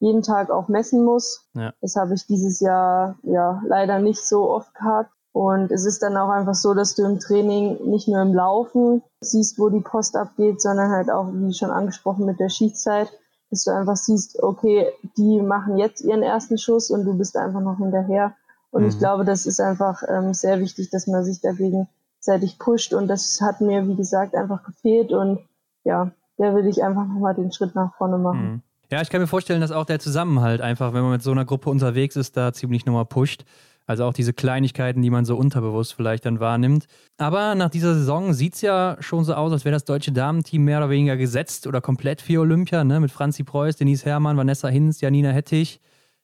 Speaker 3: jeden Tag auch messen muss. Ja. Das habe ich dieses Jahr ja leider nicht so oft gehabt. Und es ist dann auch einfach so, dass du im Training nicht nur im Laufen siehst, wo die Post abgeht, sondern halt auch, wie schon angesprochen, mit der Schießzeit, dass du einfach siehst, okay, die machen jetzt ihren ersten Schuss und du bist einfach noch hinterher. Und mhm. ich glaube, das ist einfach ähm, sehr wichtig, dass man sich dagegen gegenseitig pusht. Und das hat mir, wie gesagt, einfach gefehlt. Und ja, da will ich einfach nochmal den Schritt nach vorne machen. Mhm.
Speaker 2: Ja, ich kann mir vorstellen, dass auch der Zusammenhalt einfach, wenn man mit so einer Gruppe unterwegs ist, da ziemlich nochmal pusht. Also auch diese Kleinigkeiten, die man so unterbewusst vielleicht dann wahrnimmt. Aber nach dieser Saison sieht es ja schon so aus, als wäre das deutsche Damenteam mehr oder weniger gesetzt oder komplett für Olympia, ne? Mit Franzi Preuß, Denise Herrmann, Vanessa Hinz, Janina Hettich.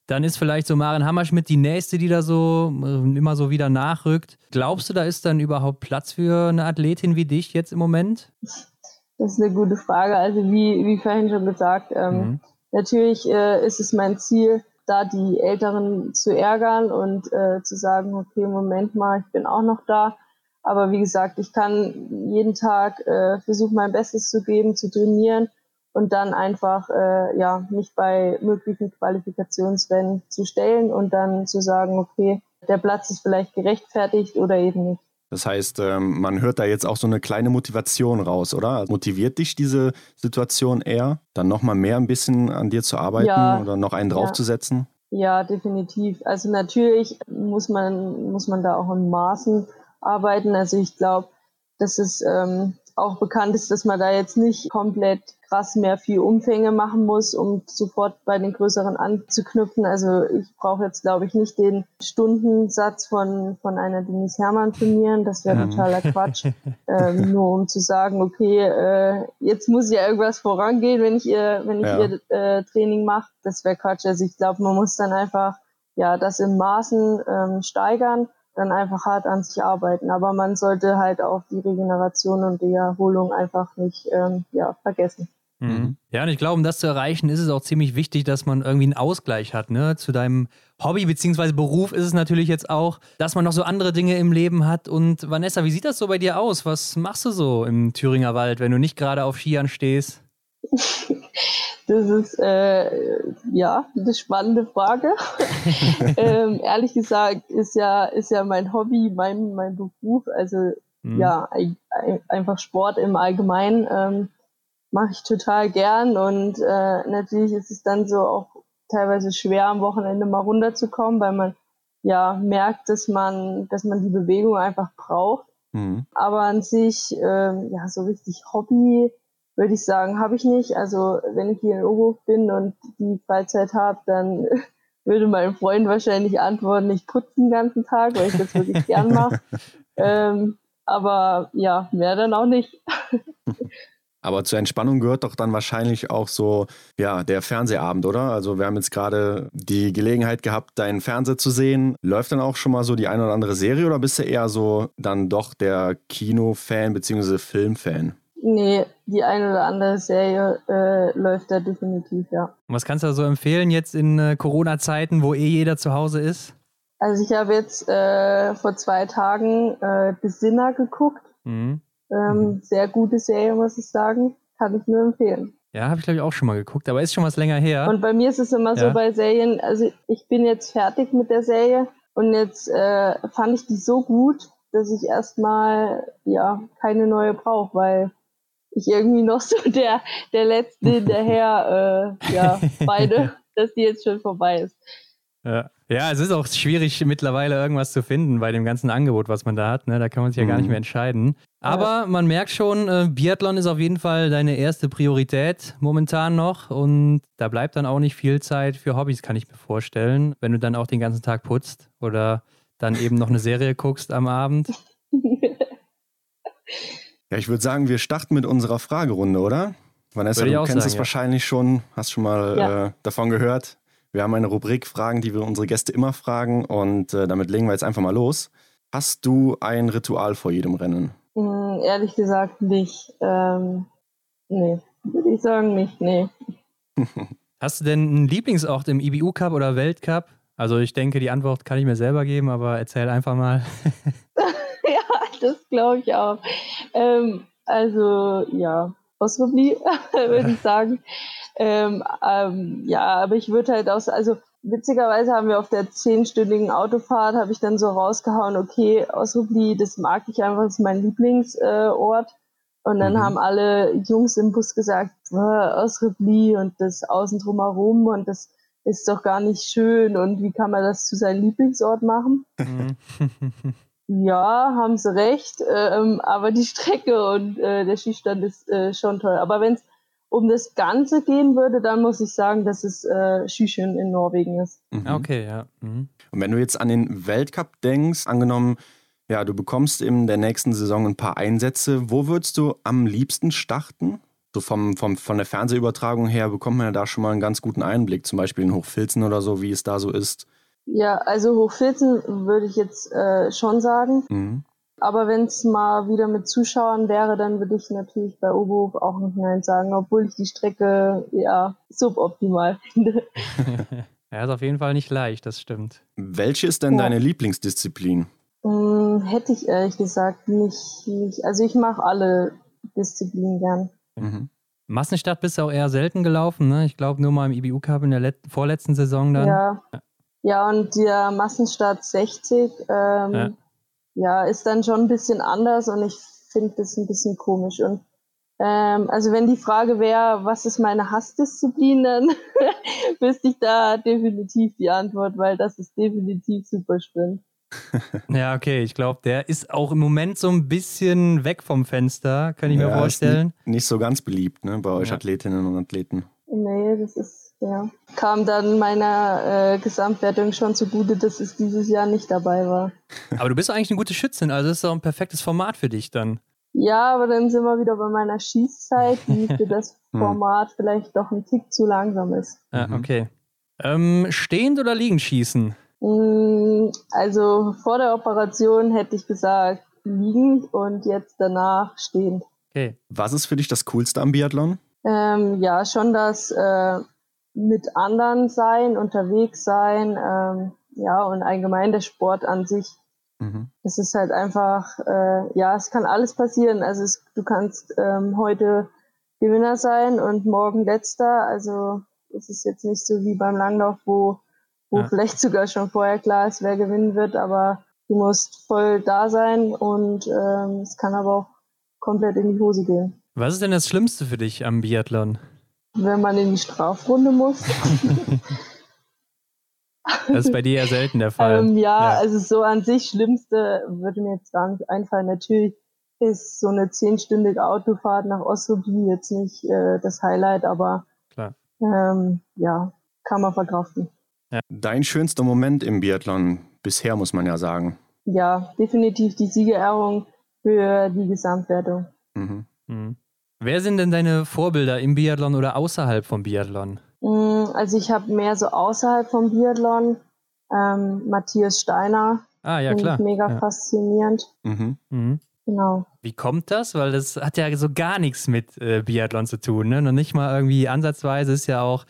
Speaker 2: Dann ist vielleicht so Maren Hammerschmidt die nächste, die da so äh, immer so wieder nachrückt. Glaubst du, da ist dann überhaupt Platz für eine Athletin wie dich jetzt im Moment?
Speaker 3: Das ist eine gute Frage. Also wie, wie vorhin schon gesagt, ähm, mhm. natürlich äh, ist es mein Ziel, da die Älteren zu ärgern und äh, zu sagen, okay, Moment mal, ich bin auch noch da. Aber wie gesagt, ich kann jeden Tag äh, versuchen, mein Bestes zu geben, zu trainieren und dann einfach äh, ja mich bei möglichen Qualifikationsrennen zu stellen und dann zu sagen, okay, der Platz ist vielleicht gerechtfertigt oder eben nicht.
Speaker 1: Das heißt, ähm, man hört da jetzt auch so eine kleine Motivation raus, oder? Motiviert dich diese Situation eher, dann nochmal mehr ein bisschen an dir zu arbeiten ja, oder noch einen draufzusetzen?
Speaker 3: Ja. ja, definitiv. Also natürlich muss man, muss man da auch in Maßen arbeiten. Also ich glaube, dass es ähm, auch bekannt ist, dass man da jetzt nicht komplett krass mehr viel Umfänge machen muss, um sofort bei den größeren anzuknüpfen. Also ich brauche jetzt, glaube ich, nicht den Stundensatz von, von einer Denise Hermann trainieren. Das wäre ähm. totaler Quatsch. ähm, nur um zu sagen, okay, äh, jetzt muss ja irgendwas vorangehen, wenn ich ihr, wenn ich ja. ihr äh, Training mache. Das wäre Quatsch. Also ich glaube, man muss dann einfach ja das in Maßen ähm, steigern dann einfach hart an sich arbeiten. Aber man sollte halt auch die Regeneration und die Erholung einfach nicht ähm, ja, vergessen.
Speaker 2: Mhm. mhm. Ja, und ich glaube, um das zu erreichen, ist es auch ziemlich wichtig, dass man irgendwie einen Ausgleich hat. Ne? Zu deinem Hobby bzw. Beruf ist es natürlich jetzt auch, dass man noch so andere Dinge im Leben hat. Und Vanessa, wie sieht das so bei dir aus? Was machst du so im Thüringer Wald, wenn du nicht gerade auf Skiern stehst?
Speaker 3: Das ist äh, ja eine spannende Frage. ähm, ehrlich gesagt ist ja ist ja mein Hobby, mein mein Beruf. Also mhm. ja ein, ein, einfach Sport im Allgemeinen. Ähm, mache ich total gern und äh, natürlich ist es dann so auch teilweise schwer am Wochenende mal runterzukommen, weil man ja merkt, dass man, dass man die Bewegung einfach braucht. Mhm. Aber an sich, äh, ja, so richtig Hobby, würde ich sagen, habe ich nicht. Also wenn ich hier in Oberhof bin und die Freizeit habe, dann würde mein Freund wahrscheinlich antworten, ich putze den ganzen Tag, weil ich das wirklich gern mache. ähm, aber ja, mehr dann auch nicht.
Speaker 1: Aber zur Entspannung gehört doch dann wahrscheinlich auch so, ja, der Fernsehabend, oder? Also wir haben jetzt gerade die Gelegenheit gehabt, deinen Fernseher zu sehen. Läuft dann auch schon mal so die eine oder andere Serie oder bist du eher so dann doch der Kinofan bzw. Filmfan?
Speaker 3: Nee, die eine oder andere Serie äh, läuft da definitiv, ja.
Speaker 2: Und was kannst du da so empfehlen jetzt in äh, Corona-Zeiten, wo eh jeder zu Hause ist?
Speaker 3: Also ich habe jetzt äh, vor zwei Tagen äh, The Sinner geguckt. Mhm. Ähm, mhm. Sehr gute Serie, muss ich sagen. Kann ich nur empfehlen.
Speaker 2: Ja, habe ich glaube ich auch schon mal geguckt, aber ist schon was länger her.
Speaker 3: Und bei mir ist es immer ja. so bei Serien, also ich bin jetzt fertig mit der Serie und jetzt äh, fand ich die so gut, dass ich erstmal ja keine neue brauche, weil ich irgendwie noch so der, der letzte hinterher, äh, ja, beide, dass die jetzt schon vorbei ist.
Speaker 2: Ja. ja, es ist auch schwierig mittlerweile irgendwas zu finden bei dem ganzen Angebot, was man da hat. Ne? Da kann man sich ja mhm. gar nicht mhm. mehr entscheiden. Aber man merkt schon, äh, Biathlon ist auf jeden Fall deine erste Priorität momentan noch. Und da bleibt dann auch nicht viel Zeit für Hobbys, kann ich mir vorstellen. Wenn du dann auch den ganzen Tag putzt oder dann eben noch eine Serie guckst am Abend.
Speaker 1: Ja, ich würde sagen, wir starten mit unserer Fragerunde, oder? Vanessa, du kennst sagen, es ja. wahrscheinlich schon, hast schon mal ja. äh, davon gehört. Wir haben eine Rubrik Fragen, die wir unsere Gäste immer fragen und äh, damit legen wir jetzt einfach mal los. Hast du ein Ritual vor jedem Rennen?
Speaker 3: Mm, ehrlich gesagt nicht. Ähm, nee, würde ich sagen nicht, nee.
Speaker 2: Hast du denn einen Lieblingsort im IBU Cup oder Weltcup? Also ich denke, die Antwort kann ich mir selber geben, aber erzähl einfach mal.
Speaker 3: das glaube ich auch. Ähm, also ja, Osrobli, würde ich sagen. Ähm, ähm, ja, aber ich würde halt auch, also witzigerweise haben wir auf der zehnstündigen Autofahrt, habe ich dann so rausgehauen, okay, Osrubli, das mag ich einfach, das ist mein Lieblingsort. Äh, und dann mhm. haben alle Jungs im Bus gesagt, Osrubli und das außen drumherum und das ist doch gar nicht schön und wie kann man das zu seinem Lieblingsort machen? Ja, haben sie recht, ähm, aber die Strecke und äh, der Skistand ist äh, schon toll. Aber wenn es um das Ganze gehen würde, dann muss ich sagen, dass es äh, Skischen in Norwegen ist.
Speaker 2: Mhm. Okay, ja. Mhm.
Speaker 1: Und wenn du jetzt an den Weltcup denkst, angenommen, ja, du bekommst in der nächsten Saison ein paar Einsätze, wo würdest du am liebsten starten? So vom, vom, von der Fernsehübertragung her bekommt man ja da schon mal einen ganz guten Einblick, zum Beispiel in Hochfilzen oder so, wie es da so ist.
Speaker 3: Ja, also Hochfilzen würde ich jetzt äh, schon sagen. Mhm. Aber wenn es mal wieder mit Zuschauern wäre, dann würde ich natürlich bei Oberhof auch nicht Nein sagen, obwohl ich die Strecke ja suboptimal finde.
Speaker 2: ja, ist auf jeden Fall nicht leicht, das stimmt.
Speaker 1: Welche ist denn ja. deine Lieblingsdisziplin?
Speaker 3: Hm, hätte ich ehrlich gesagt nicht. nicht. Also ich mache alle Disziplinen gern.
Speaker 2: Mhm. Massenstart bist du auch eher selten gelaufen, ne? Ich glaube nur mal im IBU Cup in der vorletzten Saison dann.
Speaker 3: Ja. Ja, und der Massenstart 60, ähm, ja ja, ist dann schon ein bisschen anders und ich finde das ein bisschen komisch. Und ähm, also wenn die Frage wäre, was ist meine Hassdisziplin, dann wüsste ich da definitiv die Antwort, weil das ist definitiv super Sprint.
Speaker 2: ja, okay, ich glaube, der ist auch im Moment so ein bisschen weg vom Fenster, kann ich ja, mir vorstellen.
Speaker 1: Nicht, nicht, so ganz beliebt, ne, bei euch ja. Athletinnen und Athleten.
Speaker 3: Nee, das ist ja. Kam dann meiner äh, Gesamtwertung schon zugute, dass es dieses Jahr nicht dabei war.
Speaker 2: Aber du bist eigentlich eine gute Schützin, also das ist doch ein perfektes Format für dich dann.
Speaker 3: Ja, aber dann sind wir wieder bei meiner Schießzeit, die für das hm. Format vielleicht doch ein Tick zu langsam ist.
Speaker 2: Ja, okay. Ähm, stehend oder liegend schießen?
Speaker 3: Mm, also vor der Operation hätte ich gesagt liegend und jetzt danach stehend.
Speaker 1: Okay. Was ist für dich das Coolste am Biathlon?
Speaker 3: Ähm, ja, schon das äh, mit anderen sein, unterwegs sein, ähm, ja, und allgemein der Sport an sich. Mhm. Es ist halt einfach, äh, ja, es kann alles passieren. Also es, du kannst ähm, heute Gewinner sein und morgen letzter. Also es ist jetzt nicht so wie beim Langlauf, wo, wo ja. vielleicht sogar schon vorher klar ist, wer gewinnen wird, aber du musst voll da sein und ähm, es kann aber auch komplett in die Hose gehen.
Speaker 2: Was ist denn das Schlimmste für dich am Biathlon?
Speaker 3: Wenn man in die Strafrunde muss.
Speaker 2: das ist bei dir ja selten der Fall.
Speaker 3: Ähm, ja, ja, also so an sich Schlimmste würde mir jetzt gar nicht einfallen. Natürlich ist so eine zehnstündige Autofahrt nach Ossobi jetzt nicht äh, das Highlight, aber ähm, ja, kann man verkraften.
Speaker 1: Ja. Dein schönster Moment im Biathlon bisher, muss man ja sagen.
Speaker 3: Ja, definitiv die Siegerehrung für die Gesamtwertung. Mhm.
Speaker 2: Mhm. Wer sind denn deine Vorbilder im Biathlon oder außerhalb vom Biathlon?
Speaker 3: Mm, also ich habe mehr so außerhalb vom Biathlon. Ähm, Matthias Steiner.
Speaker 2: Ah, ja, klar.
Speaker 3: Mega
Speaker 2: ja.
Speaker 3: faszinierend. Mhm. Mhm. Genau.
Speaker 2: Wie kommt das? Weil das hat ja so gar nichts mit äh, Biathlon zu tun, ne? Noch nicht mal irgendwie ansatzweise ist ja auch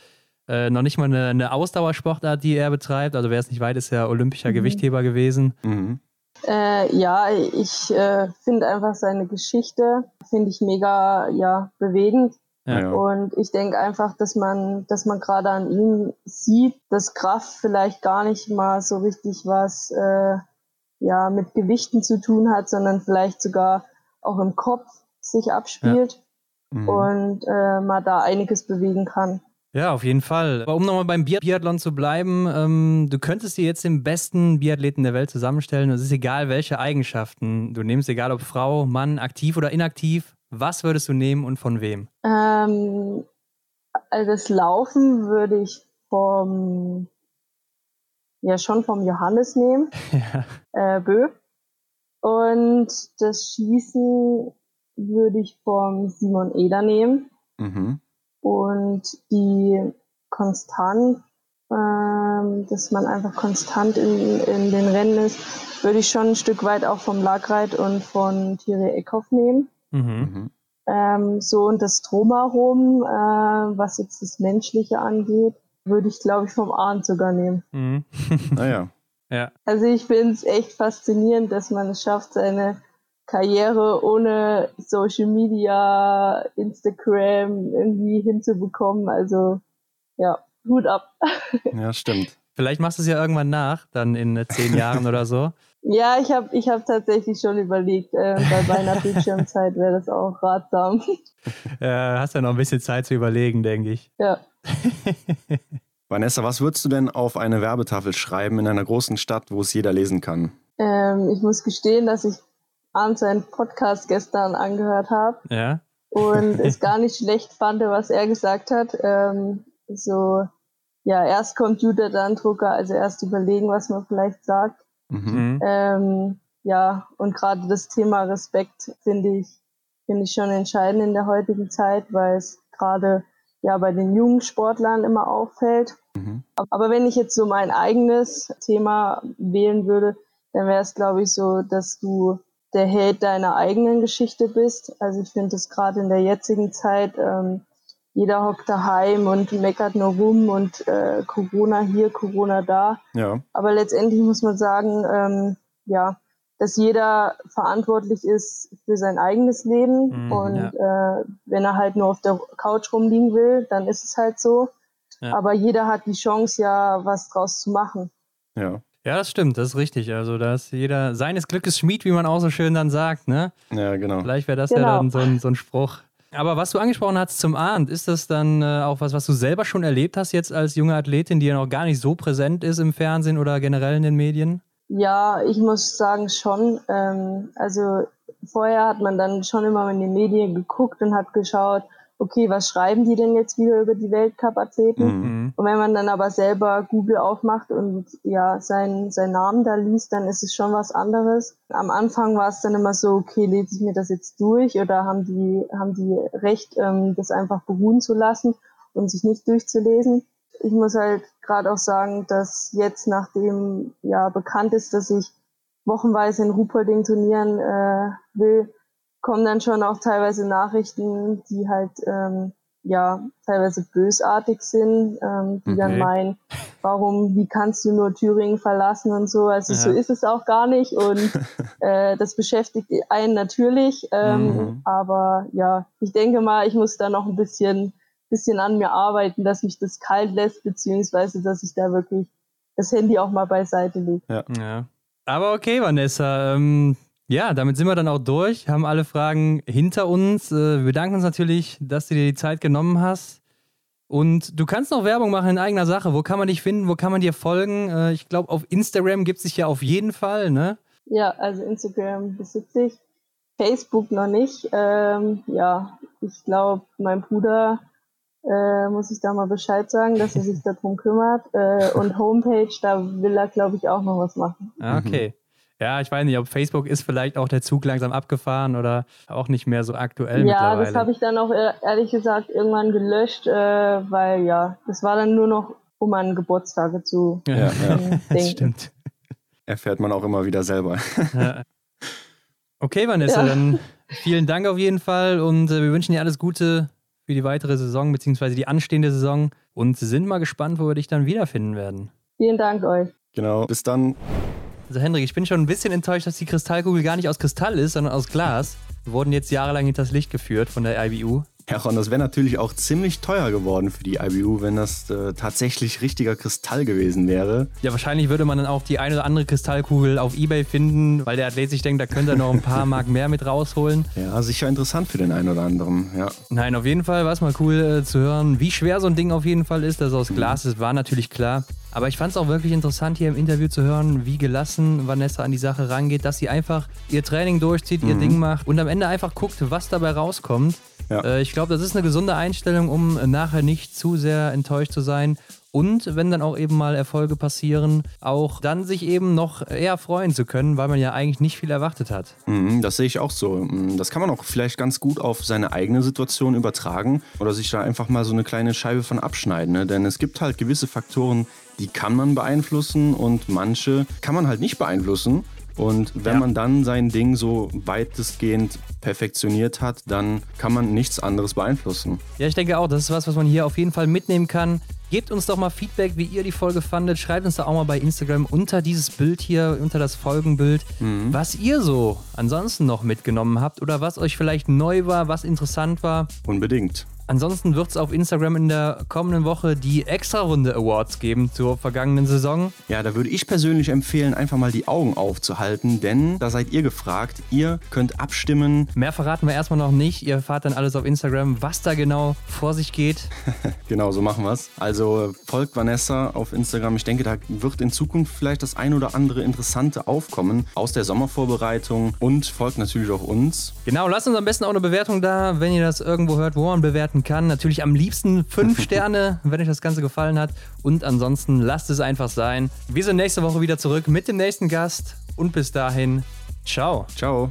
Speaker 2: Äh, noch nicht mal eine, eine, Ausdauersportart, die er betreibt. Also wer es nicht weit, ist ja olympischer mhm. Gewichtheber gewesen.
Speaker 3: Mhm. Äh, ja, ich äh, finde einfach seine Geschichte, finde ich mega ja, bewegend. Ja. Und ich denke einfach, dass man, dass man gerade an ihm sieht, dass Kraft vielleicht gar nicht mal so richtig was äh, ja mit Gewichten zu tun hat, sondern vielleicht sogar auch im Kopf sich abspielt ja. mhm. und äh, man da einiges bewegen kann.
Speaker 2: Ja, auf jeden Fall. Aber um nochmal beim Biathlon zu bleiben, ähm, du könntest dir jetzt den besten Biathleten der Welt zusammenstellen. Es ist egal, welche Eigenschaften du nimmst, egal ob Frau, Mann, aktiv oder inaktiv. Was würdest du nehmen und von wem?
Speaker 3: Ähm, also das Laufen würde ich vom, ja schon vom Johannes nehmen, ja. äh, Bö. Und das Schießen würde ich vom Simon Eder nehmen. Mhm. Und die konstant, ähm, dass man einfach konstant in, in den Rennen ist, würde ich schon ein Stück weit auch vom Lagreit und von Thierry Eckhoff nehmen. Mhm. Ähm, so und das Drumherum, äh, was jetzt das Menschliche angeht, würde ich, glaube ich, vom Arndt sogar nehmen.
Speaker 1: Mhm. naja.
Speaker 2: Ja.
Speaker 3: Also ich finde es echt faszinierend, dass man es schafft, seine Karriere ohne Social Media, Instagram irgendwie hinzubekommen. Also ja, Hut ab.
Speaker 1: Ja, stimmt.
Speaker 2: Vielleicht machst du es ja irgendwann nach, dann in äh, zehn Jahren oder so.
Speaker 3: Ja, ich habe ich hab tatsächlich schon überlegt, äh, bei meiner Bildschirmzeit wäre das auch ratsam.
Speaker 2: Ja, hast ja noch ein bisschen Zeit zu überlegen, denke ich.
Speaker 3: Ja.
Speaker 1: Vanessa, was würdest du denn auf eine Werbetafel schreiben in einer großen Stadt, wo es jeder lesen kann?
Speaker 3: Ähm, ich muss gestehen, dass ich abends seinen Podcast gestern angehört habe.
Speaker 2: Ja.
Speaker 3: Und es gar nicht schlecht fand, was er gesagt hat. Ähm, so, ja, erst Computer, dann Drucker, also erst überlegen, was man vielleicht sagt. Mhm. mhm. Ähm, ja, und gerade das Thema Respekt finde ich, finde ich schon entscheidend in der heutigen Zeit, weil es gerade ja bei den jungen Sportlern immer auffällt. Mhm. Aber wenn ich jetzt so mein eigenes Thema wählen würde, dann wäre es, glaube ich, so, dass du der Held deiner eigenen Geschichte bist. Also ich finde es gerade in der jetzigen Zeit, ähm, jeder hockt daheim und meckert nur rum und äh, Corona hier, Corona da.
Speaker 1: Ja.
Speaker 3: Aber letztendlich muss man sagen, ähm, ja, dass jeder verantwortlich ist für sein eigenes Leben. Mhm, und ja. äh, wenn er halt nur auf der Couch rumliegen will, dann ist es halt so. Ja. Aber jeder hat die Chance, ja, was draus zu machen.
Speaker 1: Ja.
Speaker 2: Ja, das stimmt, das ist richtig. Also da ist jeder seines Glückes Schmied, wie man auch so schön dann sagt, ne?
Speaker 1: Ja, genau.
Speaker 2: Vielleicht wäre das genau. ja dann so ein, so ein Spruch. Aber was du angesprochen hast zum Abend, ist das dann äh, auch was, was du selber schon erlebt hast jetzt als junge Athletin, die ja noch gar nicht so präsent ist im Fernsehen oder generell in den Medien?
Speaker 3: Ja, ich muss sagen schon. Ähm, also vorher hat man dann schon immer in den Medien geguckt und hat geschaut, okay, was schreiben die denn jetzt wieder über die Weltcup-Athleten? Mhm. Und wenn man dann aber selber Google aufmacht und ja, seinen, seinen Namen da liest, dann ist es schon was anderes. Am Anfang war es dann immer so, okay, lese ich mir das jetzt durch oder haben die, haben die Recht, ähm, das einfach beruhen zu lassen und sich nicht durchzulesen? Ich muss halt gerade auch sagen, dass jetzt, nachdem ja bekannt ist, dass ich wochenweise in Ruhpolding turnieren äh, will, kommen dann schon auch teilweise Nachrichten, die halt ähm, ja teilweise bösartig sind, ähm, die okay. dann meinen, warum, wie kannst du nur Thüringen verlassen und so. Also ja. so ist es auch gar nicht und äh, das beschäftigt einen natürlich. Ähm, mhm. Aber ja, ich denke mal, ich muss da noch ein bisschen, bisschen an mir arbeiten, dass mich das kalt lässt, beziehungsweise dass ich da wirklich das Handy auch mal beiseite lege.
Speaker 2: Ja. ja. Aber okay, Vanessa, ähm, ja, damit sind wir dann auch durch, haben alle Fragen hinter uns. Äh, wir bedanken uns natürlich, dass du dir die Zeit genommen hast. Und du kannst noch Werbung machen in eigener Sache. Wo kann man dich finden? Wo kann man dir folgen? Äh, ich glaube, auf Instagram gibt es dich ja auf jeden Fall, ne?
Speaker 3: Ja, also Instagram besitze ich. Facebook noch nicht. Ähm, ja, ich glaube, mein Bruder äh, muss ich da mal Bescheid sagen, dass er sich darum kümmert. Äh, und Homepage, da will er, glaube ich, auch noch was machen.
Speaker 2: Ah, okay. Ja, ich weiß nicht, ob Facebook ist vielleicht auch der Zug langsam abgefahren oder auch nicht mehr so aktuell
Speaker 3: ja, das habe ich dann auch äh, ehrlich gesagt irgendwann gelöscht, äh, weil ja, das war dann nur noch, um an Geburtstage zu
Speaker 1: ja, ja. denken. Das stimmt. Erfährt man auch immer wieder selber. Ja.
Speaker 2: Okay, Vanessa, ja. dann vielen Dank auf jeden Fall und äh, wir wünschen dir alles Gute für die weitere Saison bzw. die anstehende Saison und sind mal gespannt, wo wir dich dann wiederfinden werden.
Speaker 3: Vielen Dank euch.
Speaker 1: Genau, bis dann.
Speaker 2: Also Hendrik, ich bin schon ein bisschen enttäuscht, dass die Kristallkugel gar nicht aus Kristall ist, sondern aus Glas. Wir wurden jetzt jahrelang hinters Licht geführt von der IBU.
Speaker 1: Ja, Ron, das wäre natürlich auch ziemlich teuer geworden für die IBU, wenn das äh, tatsächlich richtiger Kristall gewesen wäre.
Speaker 2: Ja, wahrscheinlich würde man dann auch die eine oder andere Kristallkugel auf Ebay finden, weil der Athlet sich denkt, da könnte er noch ein paar Mark mehr mit rausholen.
Speaker 1: Ja, sicher interessant für den einen oder anderen, ja.
Speaker 2: Nein, auf jeden Fall war es mal cool äh, zu hören, wie schwer so ein Ding auf jeden Fall ist. Dass aus Glas ist, war natürlich klar. Aber ich fand es auch wirklich interessant, hier im Interview zu hören, wie gelassen Vanessa an die Sache rangeht, dass sie einfach ihr Training durchzieht, ihr mhm. Ding macht und am Ende einfach guckt, was dabei rauskommt. Ja. Äh, ich glaube, das ist eine gesunde Einstellung, um nachher nicht zu sehr enttäuscht zu sein. Und wenn dann auch eben mal Erfolge passieren, auch dann sich eben noch eher freuen zu können, weil man ja eigentlich nicht viel erwartet hat.
Speaker 1: Mhm, das sehe ich auch so. Mhm, das kann man auch vielleicht ganz gut auf seine eigene Situation übertragen oder sich da einfach mal so eine kleine Scheibe von abschneiden. Ne? Denn es gibt halt gewisse Faktoren, die kann man beeinflussen und manche kann man halt nicht beeinflussen. Und wenn ja. man dann sein Ding so weitestgehend perfektioniert hat, dann kann man nichts anderes beeinflussen.
Speaker 2: Ja, ich denke auch, das ist was, was man hier auf jeden Fall mitnehmen kann. Gebt uns doch mal Feedback, wie ihr die Folge fandet. Schreibt uns da auch mal bei Instagram unter dieses Bild hier, unter das Folgenbild, mhm. was ihr so ansonsten noch mitgenommen habt oder was euch vielleicht neu war, was interessant war.
Speaker 1: Unbedingt.
Speaker 2: Ansonsten wird es auf Instagram in der kommenden Woche die Extra-Runde Awards geben zur vergangenen Saison.
Speaker 1: Ja, da würde ich persönlich empfehlen, einfach mal die Augen aufzuhalten, denn da seid ihr gefragt. Ihr könnt abstimmen.
Speaker 2: Mehr verraten wir erstmal noch nicht. Ihr erfahrt dann alles auf Instagram, was da genau vor sich geht.
Speaker 1: genau, so machen wir es. Also folgt Vanessa auf Instagram. Ich denke, da wird in Zukunft vielleicht das ein oder andere Interessante aufkommen aus der Sommervorbereitung und folgt natürlich auch uns.
Speaker 2: Genau, lasst uns am besten auch eine Bewertung da, wenn ihr das irgendwo hört, wo man bewerten bewerten kann. Natürlich am liebsten fünf Sterne, wenn euch das Ganze gefallen hat. Und ansonsten lasst es einfach sein. Wir sind nächste Woche wieder zurück mit dem nächsten Gast. Und bis dahin, ciao.
Speaker 1: Ciao.